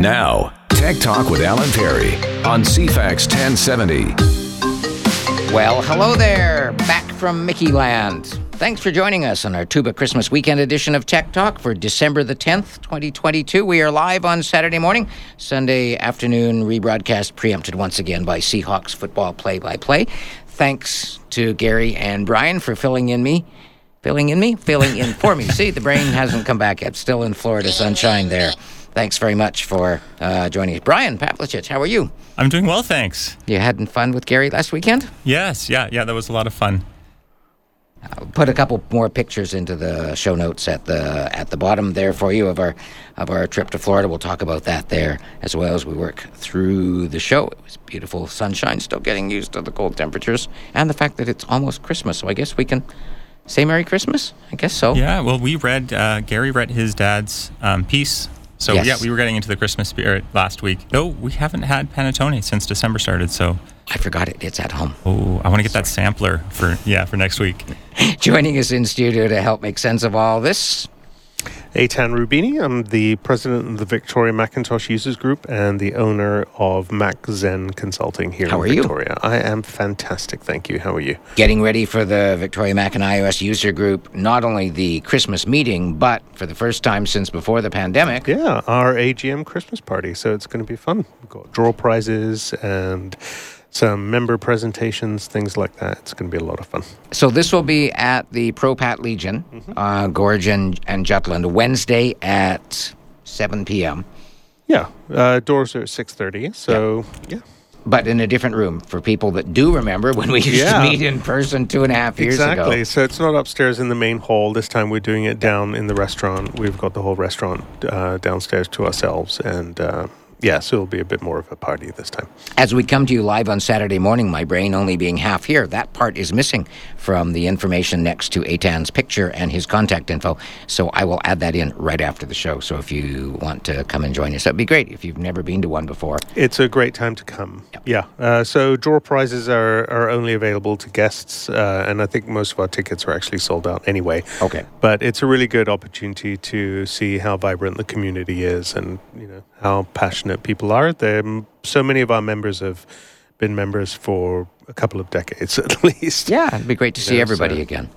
Now, Tech Talk with Alan Perry on CFAX 1070. Well, hello there. Back from Mickey Land. Thanks for joining us on our Tuba Christmas weekend edition of Tech Talk for December the 10th, 2022. We are live on Saturday morning, Sunday afternoon, rebroadcast preempted once again by Seahawks football play by play. Thanks to Gary and Brian for filling in me. Filling in me? Filling in for me. See, the brain hasn't come back yet. Still in Florida sunshine there. Thanks very much for uh, joining us. Brian Pavlicich, how are you? I'm doing well, thanks. You having fun with Gary last weekend? Yes, yeah, yeah, that was a lot of fun. I'll put a couple more pictures into the show notes at the at the bottom there for you of our of our trip to Florida. We'll talk about that there as well as we work through the show. It was beautiful sunshine, still getting used to the cold temperatures and the fact that it's almost Christmas. So I guess we can say Merry Christmas. I guess so. Yeah, well, we read uh, Gary read his dad's um, piece so Yes. yeah, we were getting into the Christmas spirit last week. No, we haven't had panettone since December started. So I forgot it. It's at home. oh, I want to get that sampler for yeah for next week. Joining us in studio to help make sense of all this, Eitan Rubini. I'm the president of the Victoria Macintosh Users Group and the owner of Mac Zen Consulting here How in are you? Victoria. I am fantastic, thank you. How are you? getting ready for the Victoria Mac and iOS user group, not only the Christmas meeting, but for the first time since before the pandemic, Yeah, our AGM Christmas party. So it's going to be fun. We've got draw prizes and some member presentations, things like that. It's going to be a lot of fun. So this will be at the Pro Pat Legion, uh, Gorge and, and Jutland, Wednesday at 7 p.m., Yeah, uh, doors are at six thirty. So yeah, but in a different room for people that do remember when we used Yeah. to meet in person two and a half years exactly. ago. Exactly. So it's not upstairs in the main hall. This time we're doing it down in the restaurant. We've got the whole restaurant uh, downstairs to ourselves, and uh, yeah, so it'll be a bit more of a party this time. As we come to you live on Saturday morning, my brain only being half here, that part is missing from the information next to Aitan's picture and his contact info. So I will add that in right after the show. So if you want to come and join us, that'd be great if you've never been to one before. It's a great time to come. Yeah. Uh, so draw prizes are, are only available to guests, uh, and I think most of our tickets are actually sold out anyway. Okay. But it's a really good opportunity to see how vibrant the community is, and you know how passionate people are. There, so many of our members have been members for a couple of decades at least. Yeah, it'd be great to see Yeah, everybody so- again.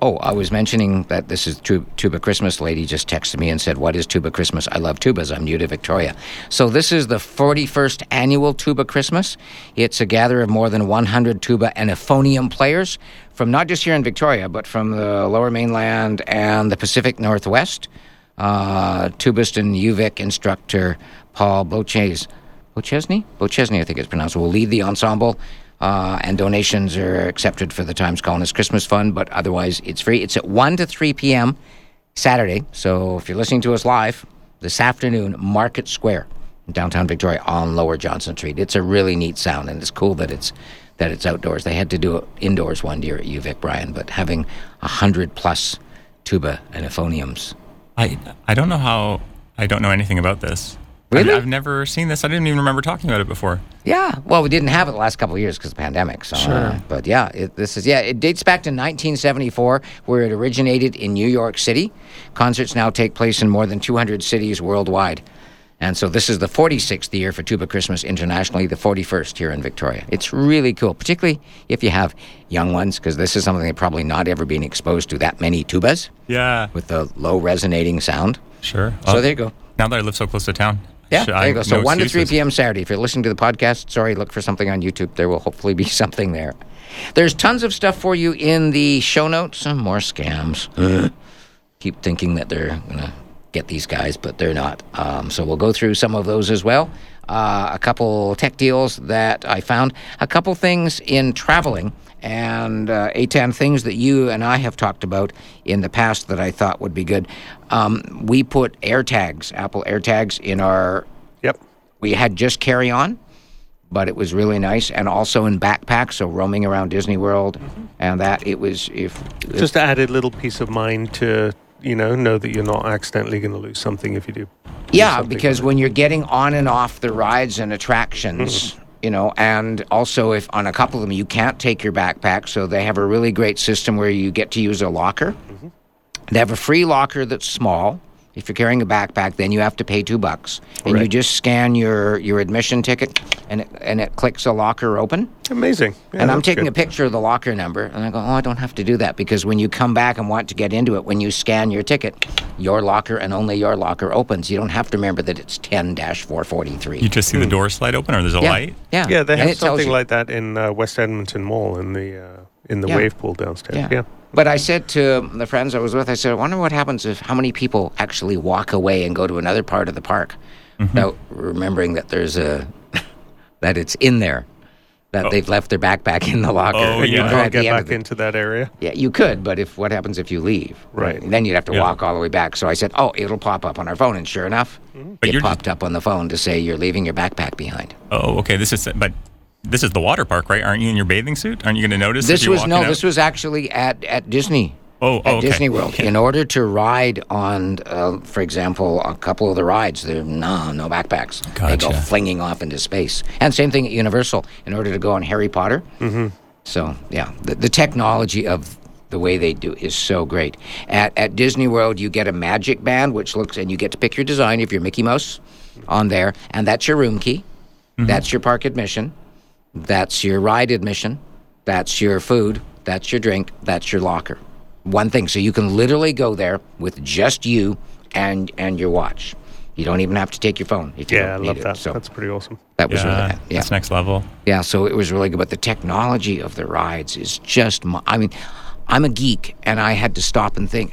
Oh, I was mentioning that this is Tuba Christmas. Lady just texted me and said, What is Tuba Christmas? I love tubas. I'm new to Victoria. So, this is the 41st annual Tuba Christmas. It's a gather of more than 100 tuba and euphonium players from not just here in Victoria, but from the lower mainland and the Pacific Northwest. Uh, tubist and UVic instructor Paul Boches. Bochesney? Bochesney, I think it's pronounced, will lead the ensemble. Uh, and donations are accepted for the Times Colonist Christmas Fund, but otherwise it's free. It's at 1 to 3 p.m. Saturday. So if you're listening to us live this afternoon, Market Square, downtown Victoria on Lower Johnson Street. It's a really neat sound, and it's cool that it's that it's outdoors. They had to do it indoors one year at UVic, Brian, but having a hundred plus tuba and euphoniums. I I don't know how I don't know anything about this. Really? I've, I've never seen this. I didn't even remember talking about it before. Yeah, well, we didn't have it the last couple of years because of the pandemic. So, uh, but yeah, it, this is yeah. It dates back to 1974, where it originated in New York City. Concerts now take place in more than 200 cities worldwide, and so this is the 46th year for Tuba Christmas internationally, the 41st here in Victoria. It's really cool, particularly if you have young ones, because this is something they've probably not ever been exposed to that many tubas Yeah, with the low resonating sound. sure. So Oh, there you go. now that I live so close to town. Yeah, there you go. So no 1 to 3 p.m. Saturday. If you're listening to the podcast, sorry, look for something on YouTube. There will hopefully be something there. There's tons of stuff for you in the show notes. Some more scams. Keep thinking that they're going to get these guys, but they're not. Um, so we'll go through some of those as well. Uh, a couple tech deals that I found, a couple things in traveling, and uh, Eitan things that you and I have talked about in the past that I thought would be good. Um, we put AirTags, Apple AirTags, in our Yep. we had just carry on, but it was really nice, and also in backpacks, so roaming around Disney World, and that it was if Just added a little peace of mind to you know know that you're not accidentally going to lose something if you do. yeah, because when you're getting on and off the rides and attractions. You know, and also if on a couple of them you can't take your backpack, so they have a really great system where you get to use a locker. Mm-hmm. They have a free locker that's small, If you're carrying a backpack, then you have to pay two bucks, and you just scan your your admission ticket, and it, and it clicks a locker open. Amazing. Yeah, and I'm taking good. a picture of the locker number, and I go, oh, I don't have to do that because when you come back and want to get into it, when you scan your ticket, your locker and only your locker opens. You don't have to remember that it's 10 443. You just see the door slide open, or there's a yeah. light. Yeah. Yeah, they have something like that in uh, West Edmonton Mall in the uh, in the Yeah. wave pool downstairs. Yeah. Yeah. But I said to the friends I was with, I said, I wonder what happens if how many people actually walk away and go to another part of the park Mm-hmm. without remembering that there's a that it's in there. That they've left their backpack in the locker. Oh, And you yeah. Can't get back the- into that area. Yeah, you could, but if what happens if you leave? Right. Then you'd have to Yeah. walk all the way back. So I said, "Oh, it'll pop up on our phone," and sure enough, But it you're just- popped up on the phone to say you're leaving your backpack behind. Oh, okay. This is but this is the water park, right? Aren't you in your bathing suit? Aren't you going to notice? This if you're was no, out? this was actually at at Disney. Oh, at oh, okay. Disney World. Okay. In order to ride on, uh, for example, a couple of the rides, there no no backpacks. They go flinging off into space. And same thing at Universal. In order to go on Harry Potter. Mm-hmm. So yeah, the, the technology of the way they do is so great. At at Disney World, you get a magic band, which looks, and you get to pick your design if you're Mickey Mouse on there, and that's your room key. That's your park admission. That's your ride admission. That's your food. That's your drink. That's your locker. One thing. So you can literally go there with just you and and your watch. You don't even have to take your phone if you Yeah, I don't love need it. that. So That's pretty awesome. that was really Yeah, nice. Yeah. that's next level. Yeah, so it was really good. But the technology of the rides is just, mo- I mean, I'm a geek and I had to stop and think,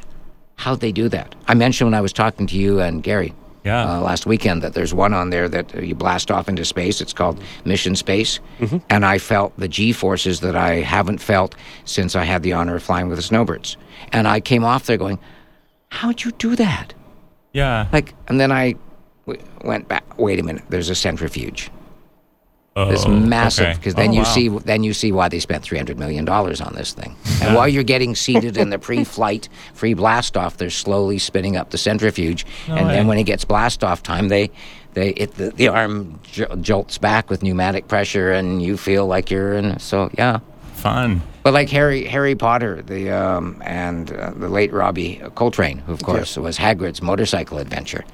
how'd they do that? I mentioned when I was talking to you and Gary Yeah. uh, last weekend that there's one on there that you blast off into space. It's called Mission Space. And I felt the G forces that I haven't felt since I had the honor of flying with the snowbirds. And I came off there going, how'd you do that? yeah. Like, and then I w- went back. Wait a minute. There's a centrifuge. Oh, It's massive okay. because then Oh, you wow. see then you see why they spent three hundred million dollars on this thing. And while you're getting seated in the pre-flight free blast off, they're slowly spinning up the centrifuge, and way. then when it gets blast off time, they they it the, the arm j- jolts back with pneumatic pressure, and you feel like you're in. So yeah. fun. But like Harry Harry Potter, the um, and uh, the late Robbie Coltrane, who of course was Hagrid's motorcycle adventure.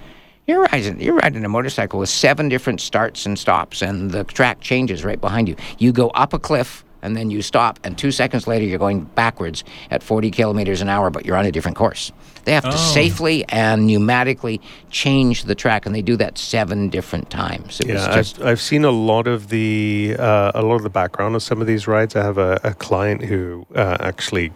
You're riding you're riding a motorcycle with seven different starts and stops, and the track changes right behind you. You go up a cliff and then you stop, and two seconds later you're going backwards at 40 kilometers an hour, but you're on a different course. They have to Oh. safely and pneumatically change the track, and they do that seven different times. It was Yeah, just I've, I've seen a lot of the uh, a lot of the background of some of these rides. I have a, a client who uh, actually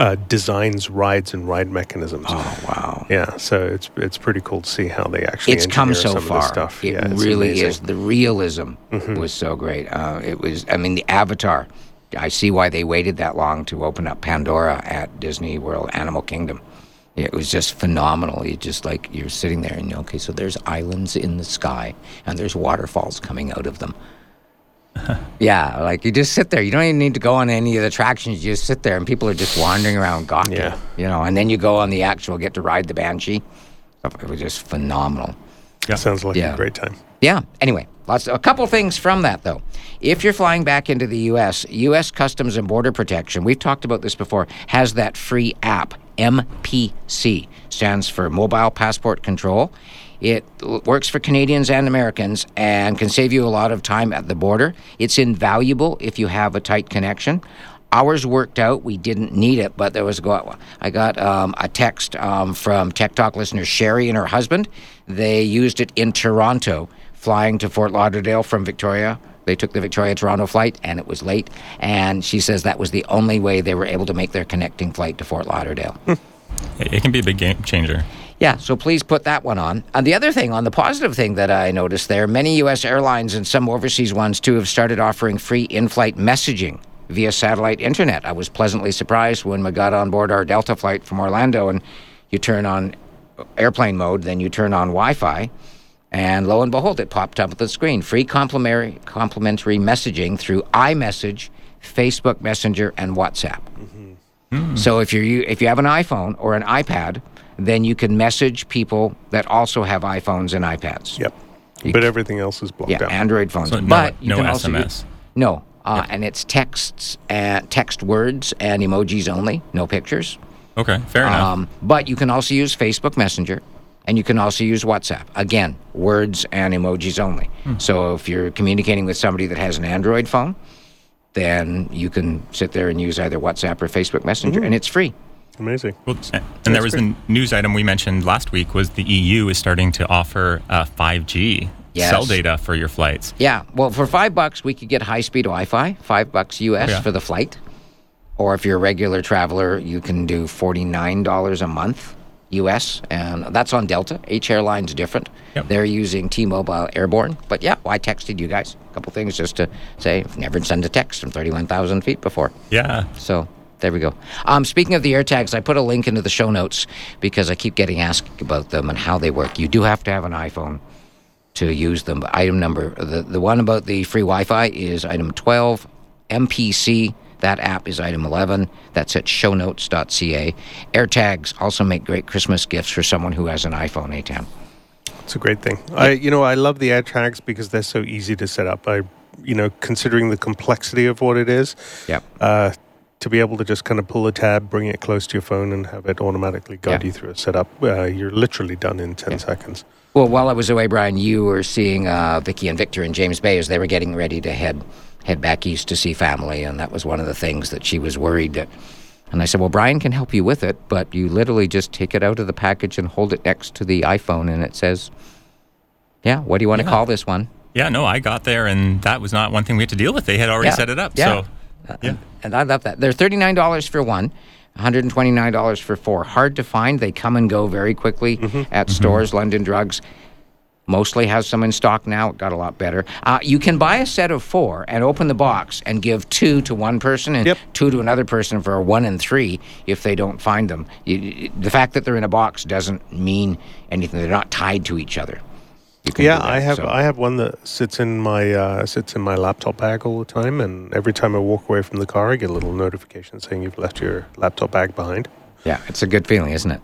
uh, designs rides and ride mechanisms. oh wow. Yeah, so it's it's pretty cool to see how they actually. it's come so far. Stuff. It yeah, really amazing. Mm-hmm. is. The realism was so great. Uh, it was. I mean, the Avatar. I see why they waited that long to open up Pandora at Disney World Animal Kingdom. It was just phenomenal. You just like you're sitting there and okay, so there's islands in the sky and there's waterfalls coming out of them. Yeah, like you just sit there. You don't even need to go on any of the attractions. You just sit there and people are just wandering around gawking. Yeah. You know, and then you go on the actual get to ride the Banshee. It was just phenomenal. Yeah, sounds like Yeah. a great time. Yeah. Anyway, lots of, a couple things from that though. If you're flying back into the U.S., U.S. Customs and Border Protection, we've talked about this before, has that free app. MPC stands for Mobile Passport Control. It works for Canadians and Americans and can save you a lot of time at the border. It's invaluable if you have a tight connection. Ours worked out. We didn't need it, but there was a go. I got um, a text um, from Tech Talk listener Sherry and her husband. They used it in Toronto, flying to Fort Lauderdale from Victoria. They took the Victoria Toronto flight, and it was late. And she says that was the only way they were able to make their connecting flight to Fort Lauderdale. It, it can be a big game changer. Yeah, so please put that one on. And the other thing, on the positive thing that I noticed there, many U.S. airlines and some overseas ones too have started offering free in flight messaging via satellite internet. I was pleasantly surprised when we got on board our Delta flight from Orlando and you turn on airplane mode, then you turn on Wi Fi. And lo and behold, it popped up at the screen. Free complimentary, complimentary messaging through iMessage, Facebook Messenger, and WhatsApp. Mm-hmm. So if you if you have an iPhone or an iPad, then you can message people that also have iPhones and iPads. Yep. But everything else is blocked Yeah, out. Android phones. So no- but you no can also SMS. no, uh, and it's texts and text words and emojis only, no pictures. Okay, fair enough. Um, but you can also use Facebook Messenger and you can also use WhatsApp. Again, words and emojis only. So if you're communicating with somebody that has an Android phone, then you can sit there and use either WhatsApp or Facebook Messenger, and it's free. Amazing. Well, and there was a news item we mentioned last week was the EU is starting to offer uh, 5G Yes. cell data for your flights. Yeah, well, for five bucks, we could get high speed Wi Fi, five bucks US Oh, yeah. for the flight. Or if you're a regular traveler, you can do $49 a month US, and that's on Delta. H Airline's different. Yep. They're using T Mobile Airborne. But yeah, well, I texted you guys a couple things just to say, I've never sent a text from 31,000 feet before. Yeah. So there we go. Um, speaking of the AirTags, I put a link into the show notes because I keep getting asked about them and how they work. You do have to have an iPhone to use them. But item number, the, the one about the free Wi Fi is item 12. MPC, that app is item 11. That's at shownotes.ca. AirTags also make great Christmas gifts for someone who has an iPhone Eitan. It's a great thing. I, you know, I love the AirTags because they're so easy to set up. I, you know, considering the complexity of what it is, Yep. uh, to be able to just kind of pull a tab, bring it close to your phone, and have it automatically guide Yeah. you through a setup, uh, you're literally done in 10 seconds. Well, while I was away, Brian, you were seeing uh, Vicky and Victor in James Bay as they were getting ready to head head back east to see family, and that was one of the things that she was worried that. And I said, "Well, Brian can help you with it, but you literally just take it out of the package and hold it next to the iPhone, and it says, yeah, what do you want to call this one?' Yeah, no, I got there and that was not one thing we had to deal with. They had already Yeah. set it up. Yeah. So, Uh, yeah. And I love that. They're thirty nine dollars for one. $129 for four. Hard to find. They come and go very quickly mm-hmm. at mm-hmm. stores. London Drugs mostly has some in stock now. It got a lot better. Uh, you can buy a set of four and open the box and give two to one person and Yep. two to another person for a one and three if they don't find them. You- the fact that they're in a box doesn't mean anything. They're not tied to each other. You can Yeah, that, I have so- I have one that sits in my uh, sits in my laptop bag all the time, and every time I walk away from the car, I get a little notification saying you've left your laptop bag behind. yeah, it's a good feeling, isn't it?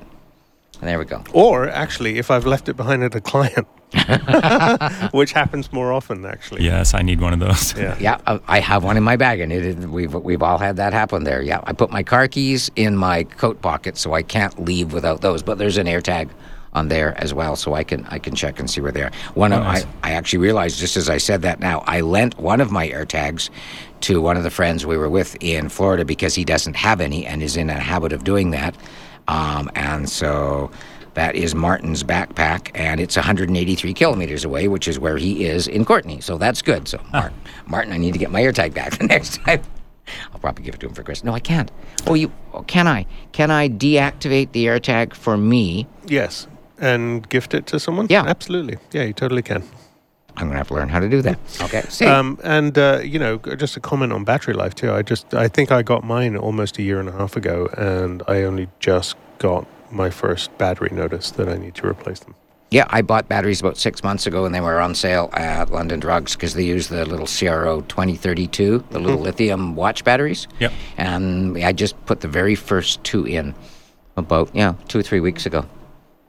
And there we go. Or actually, if I've left it behind at a client, which happens more often, actually. Yes, I need one of those. Yeah. Yeah, I- I have one in my bag, and it is, we've we've all had that happen there. Yeah, I put my car keys in my coat pocket, so I can't leave without those. But there's an AirTag on there as well, so I can I can check and see where they are. One of nice. I, I actually realized just as I said that now, I lent one of my AirTags to one of the friends we were with in Florida because he doesn't have any and is in a habit of doing that, um, and so. That is Martin's backpack, and it's 183 kilometers away, which is where he is in Courtenay. So that's good. So, Mar- Martin, I need to get my AirTag back the next time. I'll probably give it to him for Christmas. No, I can't. Oh, you? Oh, can I? Can I deactivate the AirTag for me? Yes. And gift it to someone? Yeah. Absolutely. Yeah, you totally can. I'm gonna have to learn how to do that. Okay. See. Um, and uh, you know, just a comment on battery life too. I just, I think I got mine almost a year and a half ago, and I only just got my first battery notice that I need to replace them. Yeah, I bought batteries about six months ago, and they were on sale at London Drugs because they use the little CRO 2032, the little lithium watch batteries. Yep. And I just put the very first two in about, yeah, two or three weeks ago.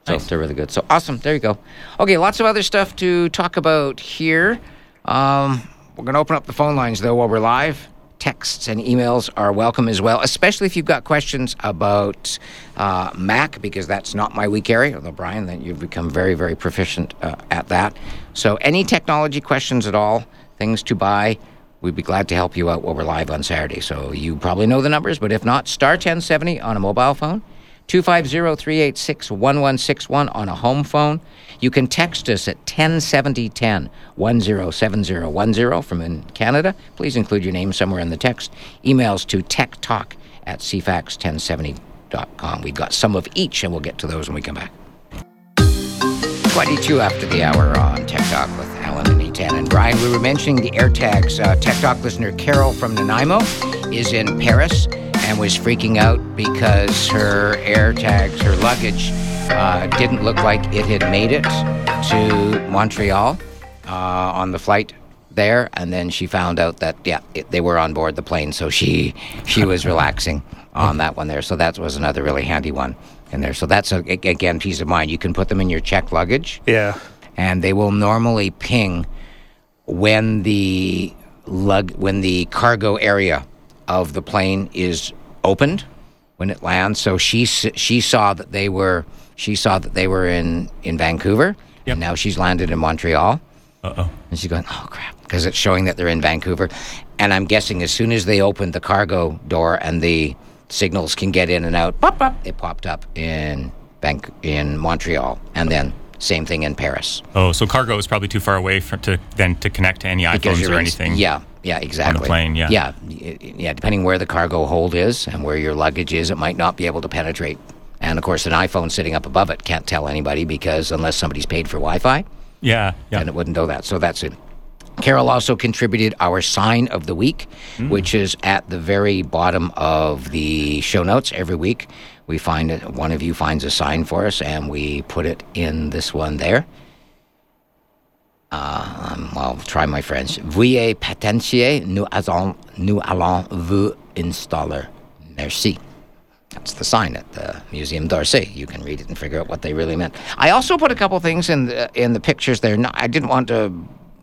So Nice. they're really good. So awesome. There you go. Okay, lots of other stuff to talk about here. Um, we're going to open up the phone lines, though, while we're live. Texts and emails are welcome as well, especially if you've got questions about uh, Mac, because that's not my weak area. Although, Brian, that you've become very, very proficient uh, at that. So, any technology questions at all, things to buy, we'd be glad to help you out while we're live on Saturday. So, you probably know the numbers, but if not, star 1070 on a mobile phone. 250-386-1161 on a home phone. You can text us at 107010 107010 from in Canada. Please include your name somewhere in the text. Emails to techtalk at cfax1070.com. We've got some of each, and we'll get to those when we come back. 22 after the hour on Tech Talk with Alan and Eitan. And Brian, we were mentioning the AirTags. Uh, Tech Talk listener Carol from Nanaimo is in Paris and was freaking out because her AirTags, her luggage, uh, didn't look like it had made it to Montreal uh, on the flight there, and then she found out that yeah, it, they were on board the plane, so she she was relaxing on that one there. So that was another really handy one in there. So that's a, a- again peace of mind. You can put them in your checked luggage, Yeah. and they will normally ping when the lug when the cargo area of the plane is opened when it lands. So she she saw that they were she saw that they were in in Vancouver, Yep. and now she's landed in Montreal. Uh oh. And she's going, oh crap, because it's showing that they're in Vancouver. And I'm guessing as soon as they opened the cargo door and the signals can get in and out, pop, pop, it popped up in Bank in Montreal, and then same thing in Paris. Oh, so cargo is probably too far away for, to then to connect to any iPhones or in- anything. Yeah, yeah, exactly. On a plane, yeah. yeah, yeah. Depending where the cargo hold is and where your luggage is, it might not be able to penetrate. And of course, an iPhone sitting up above it can't tell anybody because unless somebody's paid for Wi-Fi. Yeah. Yeah. and it wouldn't know that. So that's it. Carol also contributed our sign of the week, mm. which is at the very bottom of the show notes every week. We find it, one of you finds a sign for us, and we put it in this one there. Um, well, try my French. Veuillez patentier, nous allons, nous allons vous installer. Merci. That's the sign at the Museum d'Orsay. You can read it and figure out what they really meant. I also put a couple things in the, in the pictures there. I didn't want to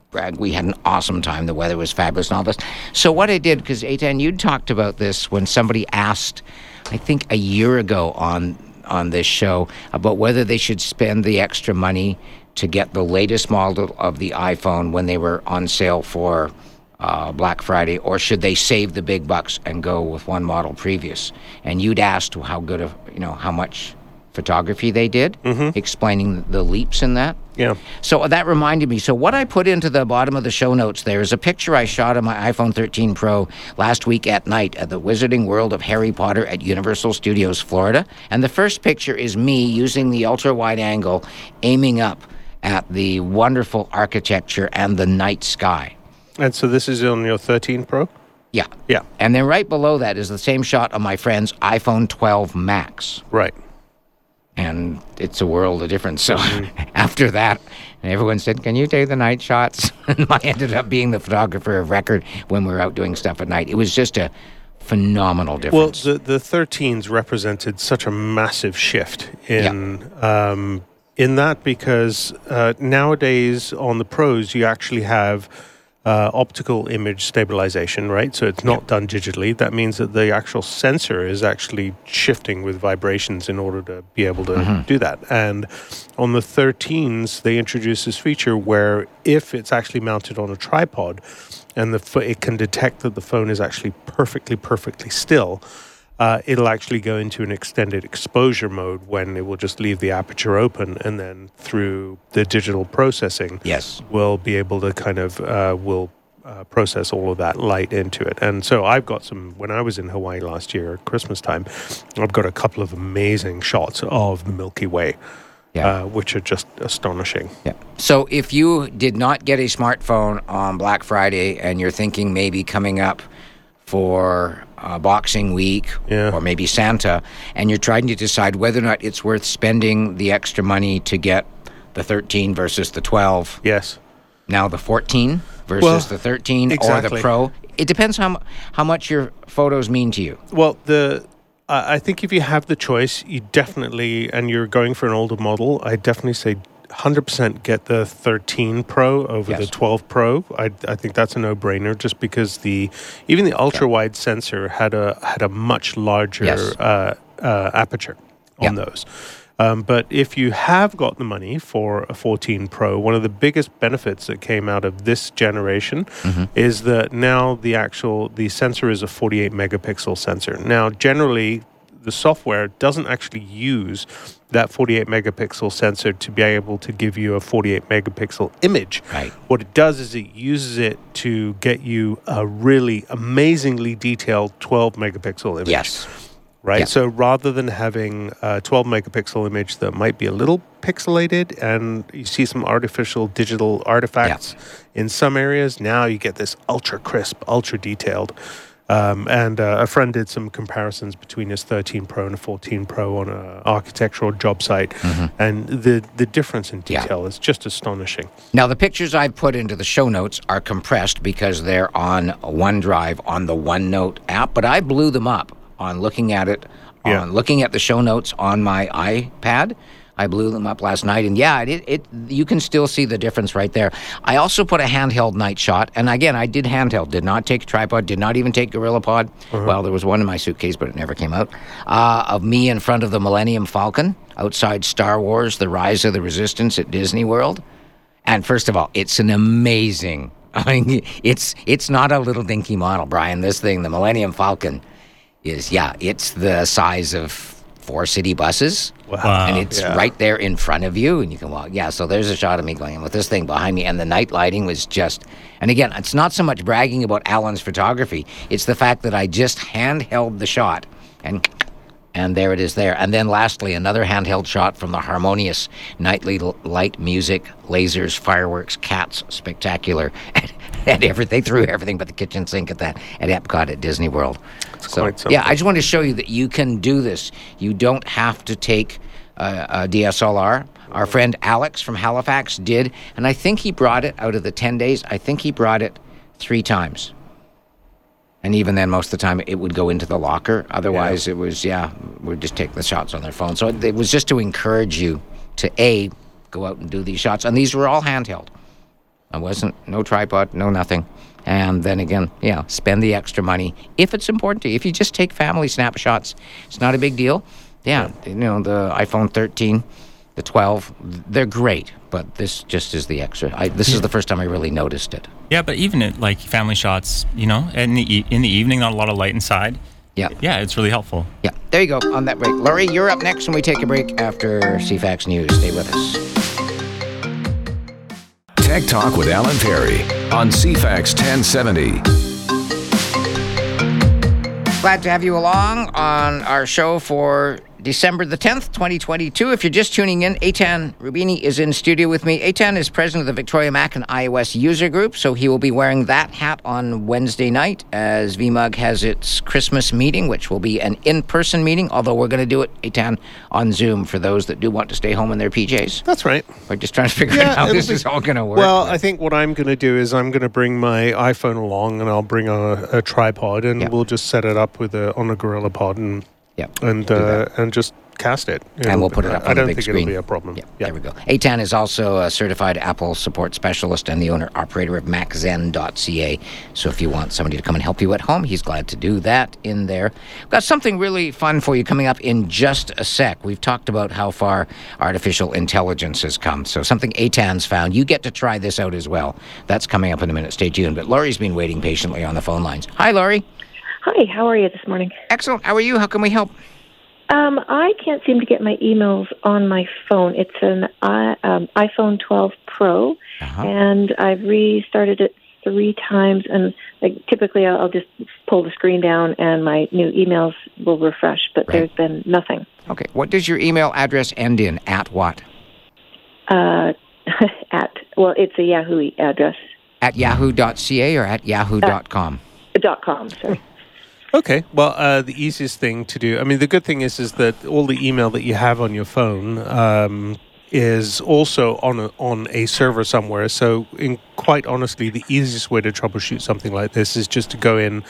brag. We had an awesome time. The weather was fabulous and all this. So what I did, because Eitan, you'd talked about this when somebody asked, I think a year ago on on this show about whether they should spend the extra money to get the latest model of the iPhone when they were on sale for uh, Black Friday, or should they save the big bucks and go with one model previous? And you'd asked how good of you know how much photography they did, explaining the leaps in that. Yeah. So that reminded me. So what I put into the bottom of the show notes there is a picture I shot on my iPhone 13 Pro last week at night at the Wizarding World of Harry Potter at Universal Studios, Florida. And the first picture is me using the ultra wide angle, aiming up at the wonderful architecture and the night sky. And so this is on your 13 Pro? Yeah. Yeah. And then right below that is the same shot on my friend's iPhone 12 Max. Right. and it's a world of difference. So after that, everyone said, "Can you take the night shots?" and I ended up being the photographer of record when we were out doing stuff at night. It was just a phenomenal difference. Well, the, the 13s represented such a massive shift in um, in that because uh, nowadays on the pros you actually have uh, optical image stabilization, right? So it's not done digitally. That means that the actual sensor is actually shifting with vibrations in order to be able to do that. And on the 13s, they introduced this feature where if it's actually mounted on a tripod and the pho- it can detect that the phone is actually perfectly, perfectly still, uh, it'll actually go into an extended exposure mode when it will just leave the aperture open and then through the digital processing yes. we'll be able to kind of uh, will uh, process all of that light into it. And so I've got some. When I was in Hawaii last year at Christmas time, I've got a couple of amazing shots of the Milky Way, Yeah. uh, which are just astonishing. Yeah. So if you did not get a smartphone on Black Friday and you're thinking maybe coming up for uh, Boxing Week Yeah. or maybe Santa, and you're trying to decide whether or not it's worth spending the extra money to get the 13 versus the 12, Yes. now the 14 versus Well, the 13 or the exactly. Pro, it depends how, how much your photos mean to you. Well, the I think if you have the choice, you definitely and you're going for an older model, I definitely say 100% get the 13 Pro over the 12 Pro. I, I think that's a no-brainer just because the even the ultra wide sensor had a had a much larger Yes. uh, uh, aperture on Yeah. those. Um, but if you have got the money for a 14 Pro, one of the biggest benefits that came out of this generation is that now the actual the sensor is a 48 megapixel sensor. Now, generally, the software doesn't actually use that 48 megapixel sensor to be able to give you a 48 megapixel image. Right. What it does is it uses it to get you a really amazingly detailed 12 megapixel image Yes. right? Yeah. So rather than having a 12 megapixel image that might be a little pixelated and you see some artificial digital artifacts in some areas, now you get this ultra crisp, ultra detailed. Um, and uh, a friend did some comparisons between his 13 Pro and a 14 Pro on an architectural job site, and the the difference in Mm-hmm. Yeah. detail is just astonishing. Now, the pictures I've put into the show notes are compressed because they're on OneDrive on the OneNote app, but I blew them up on looking at it, Yeah. on looking at the show notes on my iPad. I blew them up last night, and yeah, it, it you can still see the difference right there. I also put a handheld night shot, and again, I did handheld. Did not take a tripod. Did not even take Gorilla Pod. Well, there was one in my suitcase, but it never came out. Uh, of me in front of the Millennium Falcon outside Star Wars: The Rise of the Resistance at Disney World. And first of all, it's an amazing. I mean, it's it's not a little dinky model, Brian. This thing, the Millennium Falcon, is yeah, it's the size of four city buses. Wow. And it's Yeah. right there in front of you, and you can walk. Yeah, so there's a shot of me going in with this thing behind me, and the night lighting was just. And again, it's not so much bragging about Alan's photography; it's the fact that I just handheld the shot, and and there it is there. And then lastly, another handheld shot from the harmonious nightly l- light music, lasers, fireworks, cats, spectacular, and, and everything. They threw everything but the kitchen sink at that at Epcot at Disney World. So quite something. yeah, I just want to show you that you can do this. You don't have to take uh, a DSLR. Our friend Alex from Halifax did, and I think he brought it out of the ten days. I think he brought it three times. And even then, most of the time, it would go into the locker. Otherwise, it was, yeah, we'd just take the shots on their phone. So it was just to encourage you to A, go out and do these shots. And these were all handheld. I wasn't, no tripod, no nothing. And then again, yeah, spend the extra money if it's important to you. If you just take family snapshots, it's not a big deal. Yeah, you know, the iPhone 13, the 12, they're great. But this just is the extra. I, this is the first time I really noticed it. Yeah, but even at like family shots, you know, in the e- in the evening, not a lot of light inside. Yeah. Yeah, it's really helpful. Yeah, there you go on that break. Laurie, you're up next when we take a break after CFAX News. Stay with us. Tech Talk with Alan Perry on CFAX 1070. Glad to have you along on our show for December the 10th, 2022. If you're just tuning in, Aitan Rubini is in studio with me. Aitan is president of the Victoria Mac and iOS user group, so he will be wearing that hat on Wednesday night as VMUG has its Christmas meeting, which will be an in person meeting, although we're going to do it, Aitan, on Zoom for those that do want to stay home in their PJs. That's right. We're just trying to figure Yeah, out how this be- is all going to work. Well, I think what I'm going to do is I'm going to bring my iPhone along, and I'll bring a, a tripod, and Yeah. we'll just set it up with a on a Gorilla Pod, and yeah, and we'll uh, and just cast it. and we'll put it up on I the don't think it'll be a problem. Yeah, there we go. ATAN is also a certified Apple support specialist and the owner operator of MacZen.ca. So if you want somebody to come and help you at home, he's glad to do that in there. We've got something really fun for you coming up in just a sec. We've talked about how far artificial intelligence has come. So something ATAN's found. You get to try this out as well. That's coming up in a minute. Stay tuned. But Laurie's been waiting patiently on the phone lines. Hi, Laurie. Hi, how are you this morning? Excellent. How are you? How can we help? Um, I can't seem to get my emails on my phone. It's an I, um, iPhone 12 Pro, Uh-huh. and I've restarted it three times. And like typically, I'll, I'll just pull the screen down, and my new emails will refresh. But Right. there's been nothing. Okay. What does your email address end in? At what? Uh, at well, it's a Yahoo address. At yahoo.ca or at yahoo.com? Dot com. Sorry. Okay. Well, uh, the easiest thing to do. I mean, the good thing is, is that all the email that you have on your phone um, is also on a, on a server somewhere. So, in quite honestly, the easiest way to troubleshoot something like this is just to go in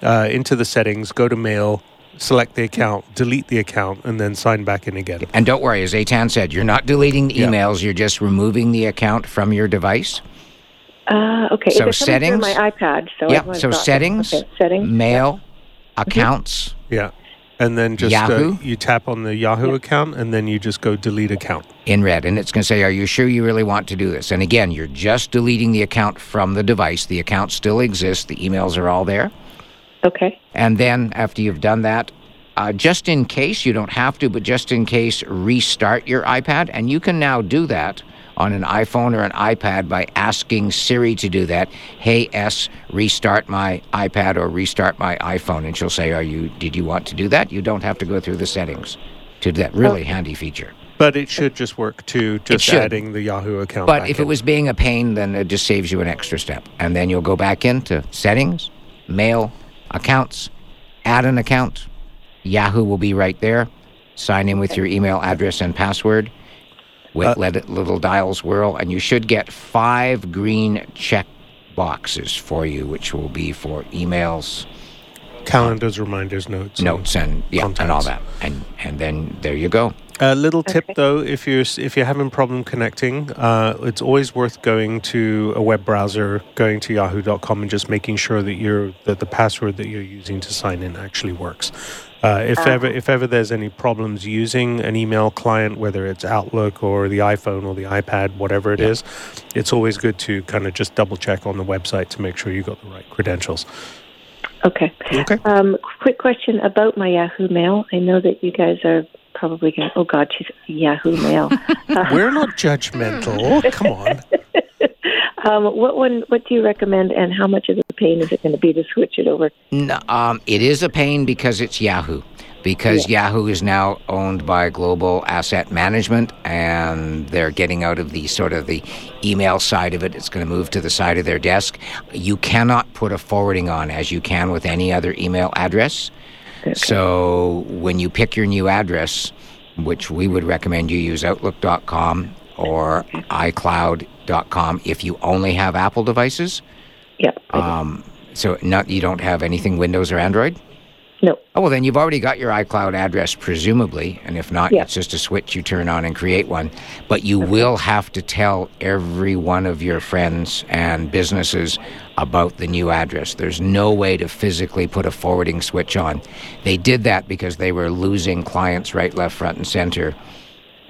uh, into the settings, go to Mail, select the account, delete the account, and then sign back in again. And don't worry, as Aitan said, you're not deleting the Yeah. emails, you're just removing the account from your device. Uh, okay. So it's settings? my iPad. So Yeah, so settings, Okay, settings, Mail, accounts, Yeah. And then just Yahoo? Uh, you tap on the Yahoo account, and then you just go delete account. in red. And it's going to say, Are you sure you really want to do this? And again, you're just deleting the account from the device. The account still exists, the emails are all there. Okay. And then after you've done that, uh, just in case, you don't have to, but just in case, restart your iPad. And you can now do that on an iPhone or an iPad by asking Siri to do that. Hey S, restart my iPad or restart my iPhone, and she'll say, "Are you? Did you want to do that?" You don't have to go through the settings to do that. Really handy feature. But it should just work to just should. adding the Yahoo account. But back if it was being a pain, then it just saves you an extra step. And then you'll go back into settings, mail, accounts, add an account. Yahoo will be right there. Sign in with your email address and password. With Uh, let it little dials whirl, and you should get five green check boxes for you, which will be for emails, calendars, reminders, notes, and- notes, and yeah, and all that. And and then there you go. A little tip Okay. though, if you're if you're having problem connecting, uh, it's always worth going to a web browser, going to Yahoo.com, and just making sure that you're that the password that you're using to sign in actually works. Uh, if ever if ever there's any problems using an email client, whether it's Outlook or the iPhone or the iPad, whatever it is, it's always good to kind of just double check on the website to make sure you got the right credentials. Okay. Okay. Um, quick question about my Yahoo Mail. I know that you guys are probably going. Oh God, she's Yahoo Mail. We're not judgmental. Come on. um, what one? What do you recommend, and how much of a pain is it going to be to switch it over? No, um, it is a pain because it's Yahoo. Because Yahoo is now owned by Global Asset Management, and they're getting out of the sort of the email side of it. It's going to move to the side of their desk. You cannot put a forwarding on as you can with any other email address. So when you pick your new address, which we would recommend you use Outlook.com or iCloud.com if you only have Apple devices. Yep. Um, so not you don't have anything Windows or Android. no. Oh well, then you've already got your iCloud address, presumably, and if not, Yeah. it's just a switch you turn on and create one. But you will have to tell every one of your friends and businesses about the new address. There's no way to physically put a forwarding switch on. They did that because they were losing clients right, left, front, and center.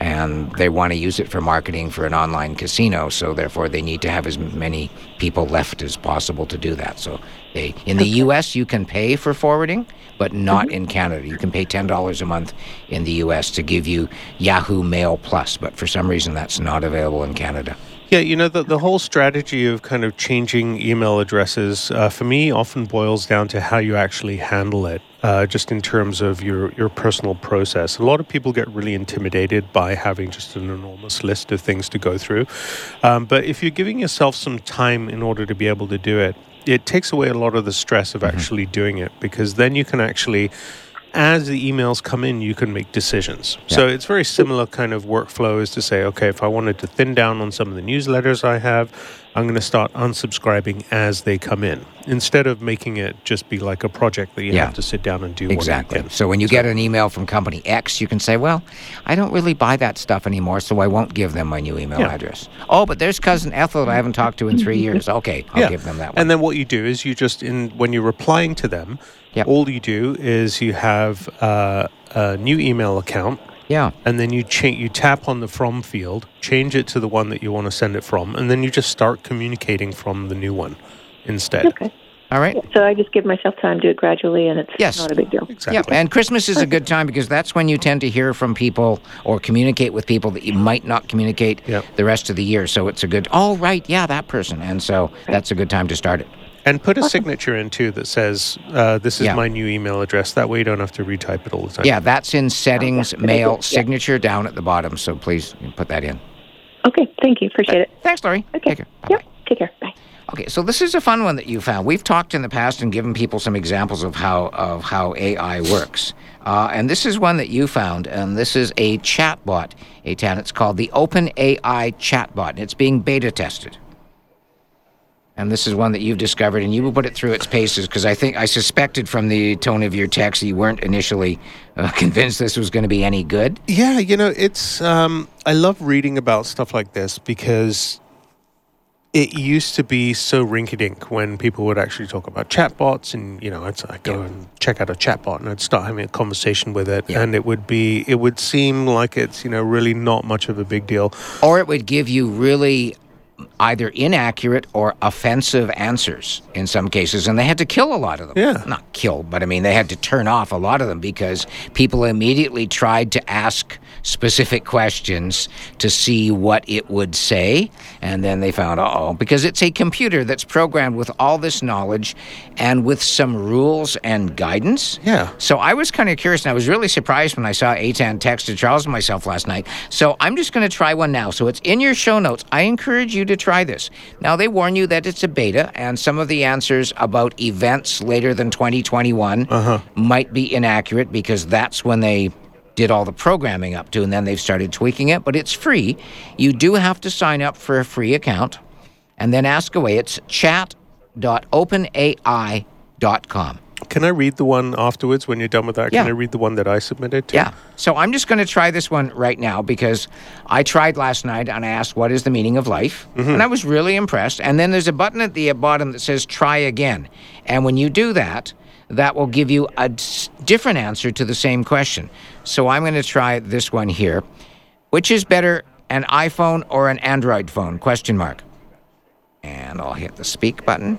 And they want to use it for marketing for an online casino, so therefore they need to have as many people left as possible to do that. So they, in the U.S., you can pay for forwarding, but not mm-hmm. in Canada. You can pay ten dollars a month in the U.S. to give you Yahoo Mail Plus, but for some reason that's not available in Canada. Yeah, you know, the, the whole strategy of kind of changing email addresses uh, for me often boils down to how you actually handle it, uh, just in terms of your, your personal process. A lot of people get really intimidated by having just an enormous list of things to go through. Um, but if you're giving yourself some time in order to be able to do it, it takes away a lot of the stress of actually doing it because then you can actually as the emails come in, you can make decisions. So it's very similar kind of workflow is to say, okay, if I wanted to thin down on some of the newsletters I have, I'm going to start unsubscribing as they come in instead of making it just be like a project that you Yeah. have to sit down and do. Exactly. So when you get an email from company X, you can say, "Well, I don't really buy that stuff anymore, so I won't give them my new email Yeah. address." Oh, but there's cousin Ethel that I haven't talked to in three years. Okay, I'll yeah. give them that one. And then what you do is you just in when you're replying to them, Yep. all you do is you have uh, a new email account. yeah. and then you cha- you tap on the from field, change it to the one that you want to send it from, and then you just start communicating from the new one instead. Okay. All right. So I just give myself time to do it gradually, and it's Yes. not a big deal. Exactly. Yep. And Christmas is a good time because that's when you tend to hear from people or communicate with people that you might not communicate Yep. the rest of the year. So it's a good. Oh, right. Yeah, that person. And so that's a good time to start it. And put a signature in too that says, uh, "This is Yeah. my new email address." That way, you don't have to retype it all the time. Yeah, that's in settings, good mail, Yeah. signature down at the bottom. So please put that in. Okay. Thank you. Appreciate it. Thanks, Laurie. Okay. Take care. Bye-bye. Yep. Take care. Bye. Okay, so this is a fun one that you found. We've talked in the past and given people some examples of how of how AI works, uh, and this is one that you found, and this is a chatbot. Atan, it's called the OpenAI chatbot, and it's being beta tested. And this is one that you've discovered, and you will put it through its paces because I think I suspected from the tone of your text you weren't initially uh, convinced this was going to be any good. Yeah, you know, it's. Um, I love reading about stuff like this because it used to be so rinky-dink when people would actually talk about chatbots, and you know, I'd, I'd go and check out a chatbot, and I'd start having a conversation with it, Yeah. and it would be, it would seem like it's, you know, really not much of a big deal. or it would give you really either inaccurate or offensive answers in some cases and they had to kill a lot of them Yeah. not kill but i mean they had to turn off a lot of them because people immediately tried to ask specific questions to see what it would say and then they found oh because it's a computer that's programmed with all this knowledge and with some rules and guidance Yeah. so I was kind of curious, and I was really surprised when I saw Atan text to Charles and myself last night. So I'm just going to try one now. So it's in your show notes. I encourage you to try this. Now, they warn you that it's a beta, and some of the answers about events later than 2021 uh-huh. might be inaccurate because that's when they did all the programming up to, and then they've started tweaking it. But it's free. You do have to sign up for a free account and then ask away. It's chat.openai.com. Can I read the one afterwards when you're done with that? Can Yeah. I read the one that I submitted? To? Yeah. So I'm just going to try this one right now because I tried last night and I asked, What is the meaning of life? Mm-hmm. And I was really impressed. And then there's a button at the bottom that says Try again. And when you do that, that will give you a different answer to the same question. So I'm going to try this one here. Which is better, an iPhone or an Android phone? Question mark. And I'll hit the speak button.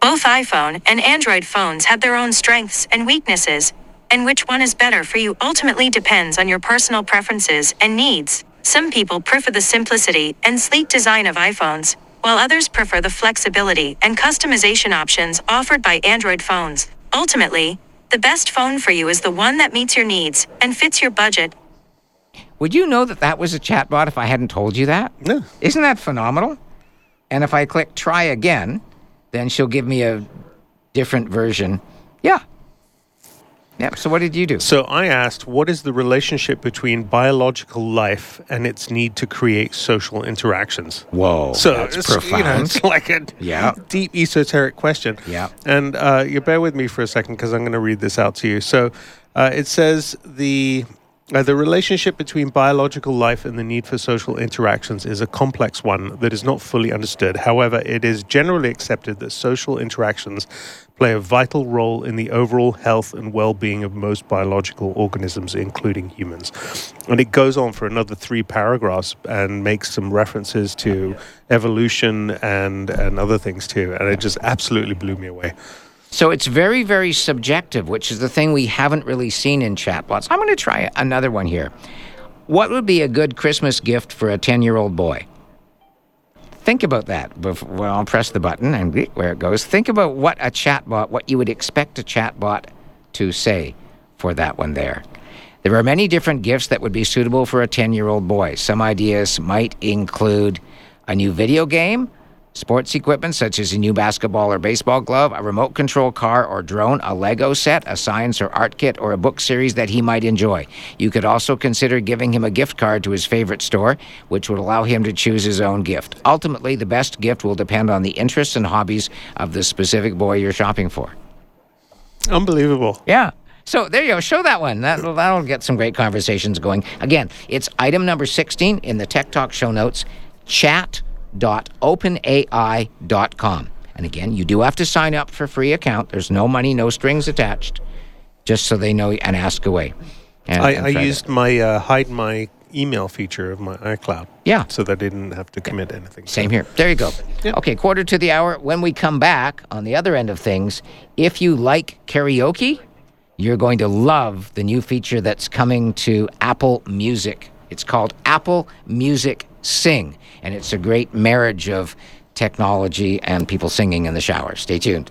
Both iPhone and Android phones have their own strengths and weaknesses, and which one is better for you ultimately depends on your personal preferences and needs. Some people prefer the simplicity and sleek design of iPhones, while others prefer the flexibility and customization options offered by Android phones. Ultimately, the best phone for you is the one that meets your needs and fits your budget Would you know that that was a chatbot if I hadn't told you that? No. Isn't that phenomenal? And if I click try again, then she'll give me a different version. Yeah. Yep. So what did you do? So I asked, what is the relationship between biological life and its need to create social interactions? Whoa. So that's it's, you know, profound. it's like a Yeah. deep esoteric question. Yeah. And uh, you bear with me for a second because I'm going to read this out to you. So uh, it says the uh, the relationship between biological life and the need for social interactions is a complex one that is not fully understood. However, it is generally accepted that social interactions play a vital role in the overall health and well-being of most biological organisms, including humans. And it goes on for another three paragraphs and makes some references to evolution and and other things too. And it just absolutely blew me away. So it's very, very subjective, which is the thing we haven't really seen in chatbots. I'm going to try another one here. What would be a good Christmas gift for a 10 year old boy? Think about that. Bef- Well, I'll press the button and where it goes. Think about what a chatbot, what you would expect a chatbot to say for that one there. There are many different gifts that would be suitable for a 10 year old boy. Some ideas might include a new video game, sports equipment such as a new basketball or baseball glove, a remote control car or drone, a Lego set, a science or art kit, or a book series that he might enjoy. You could also consider giving him a gift card to his favorite store, which would allow him to choose his own gift. Ultimately, the best gift will depend on the interests and hobbies of the specific boy you're shopping for. Unbelievable. Yeah. So there you go. Show that one. That'll, that'll get some great conversations going. Again, it's item number 16 in the Tech Talk show notes chat.openai.com. And again, you do have to sign up for free account. There's no money, no strings attached, just so they know and ask away. And, I, and I to- used my uh, hide my email feature of my iCloud. Yeah. So that I didn't have to commit anything. Same here. There you go. Yep. Okay, quarter to the hour. When we come back on the other end of things, if you like karaoke, you're going to love the new feature that's coming to Apple Music. It's called Apple Music Sing, and it's a great marriage of technology and people singing in the shower. Stay tuned.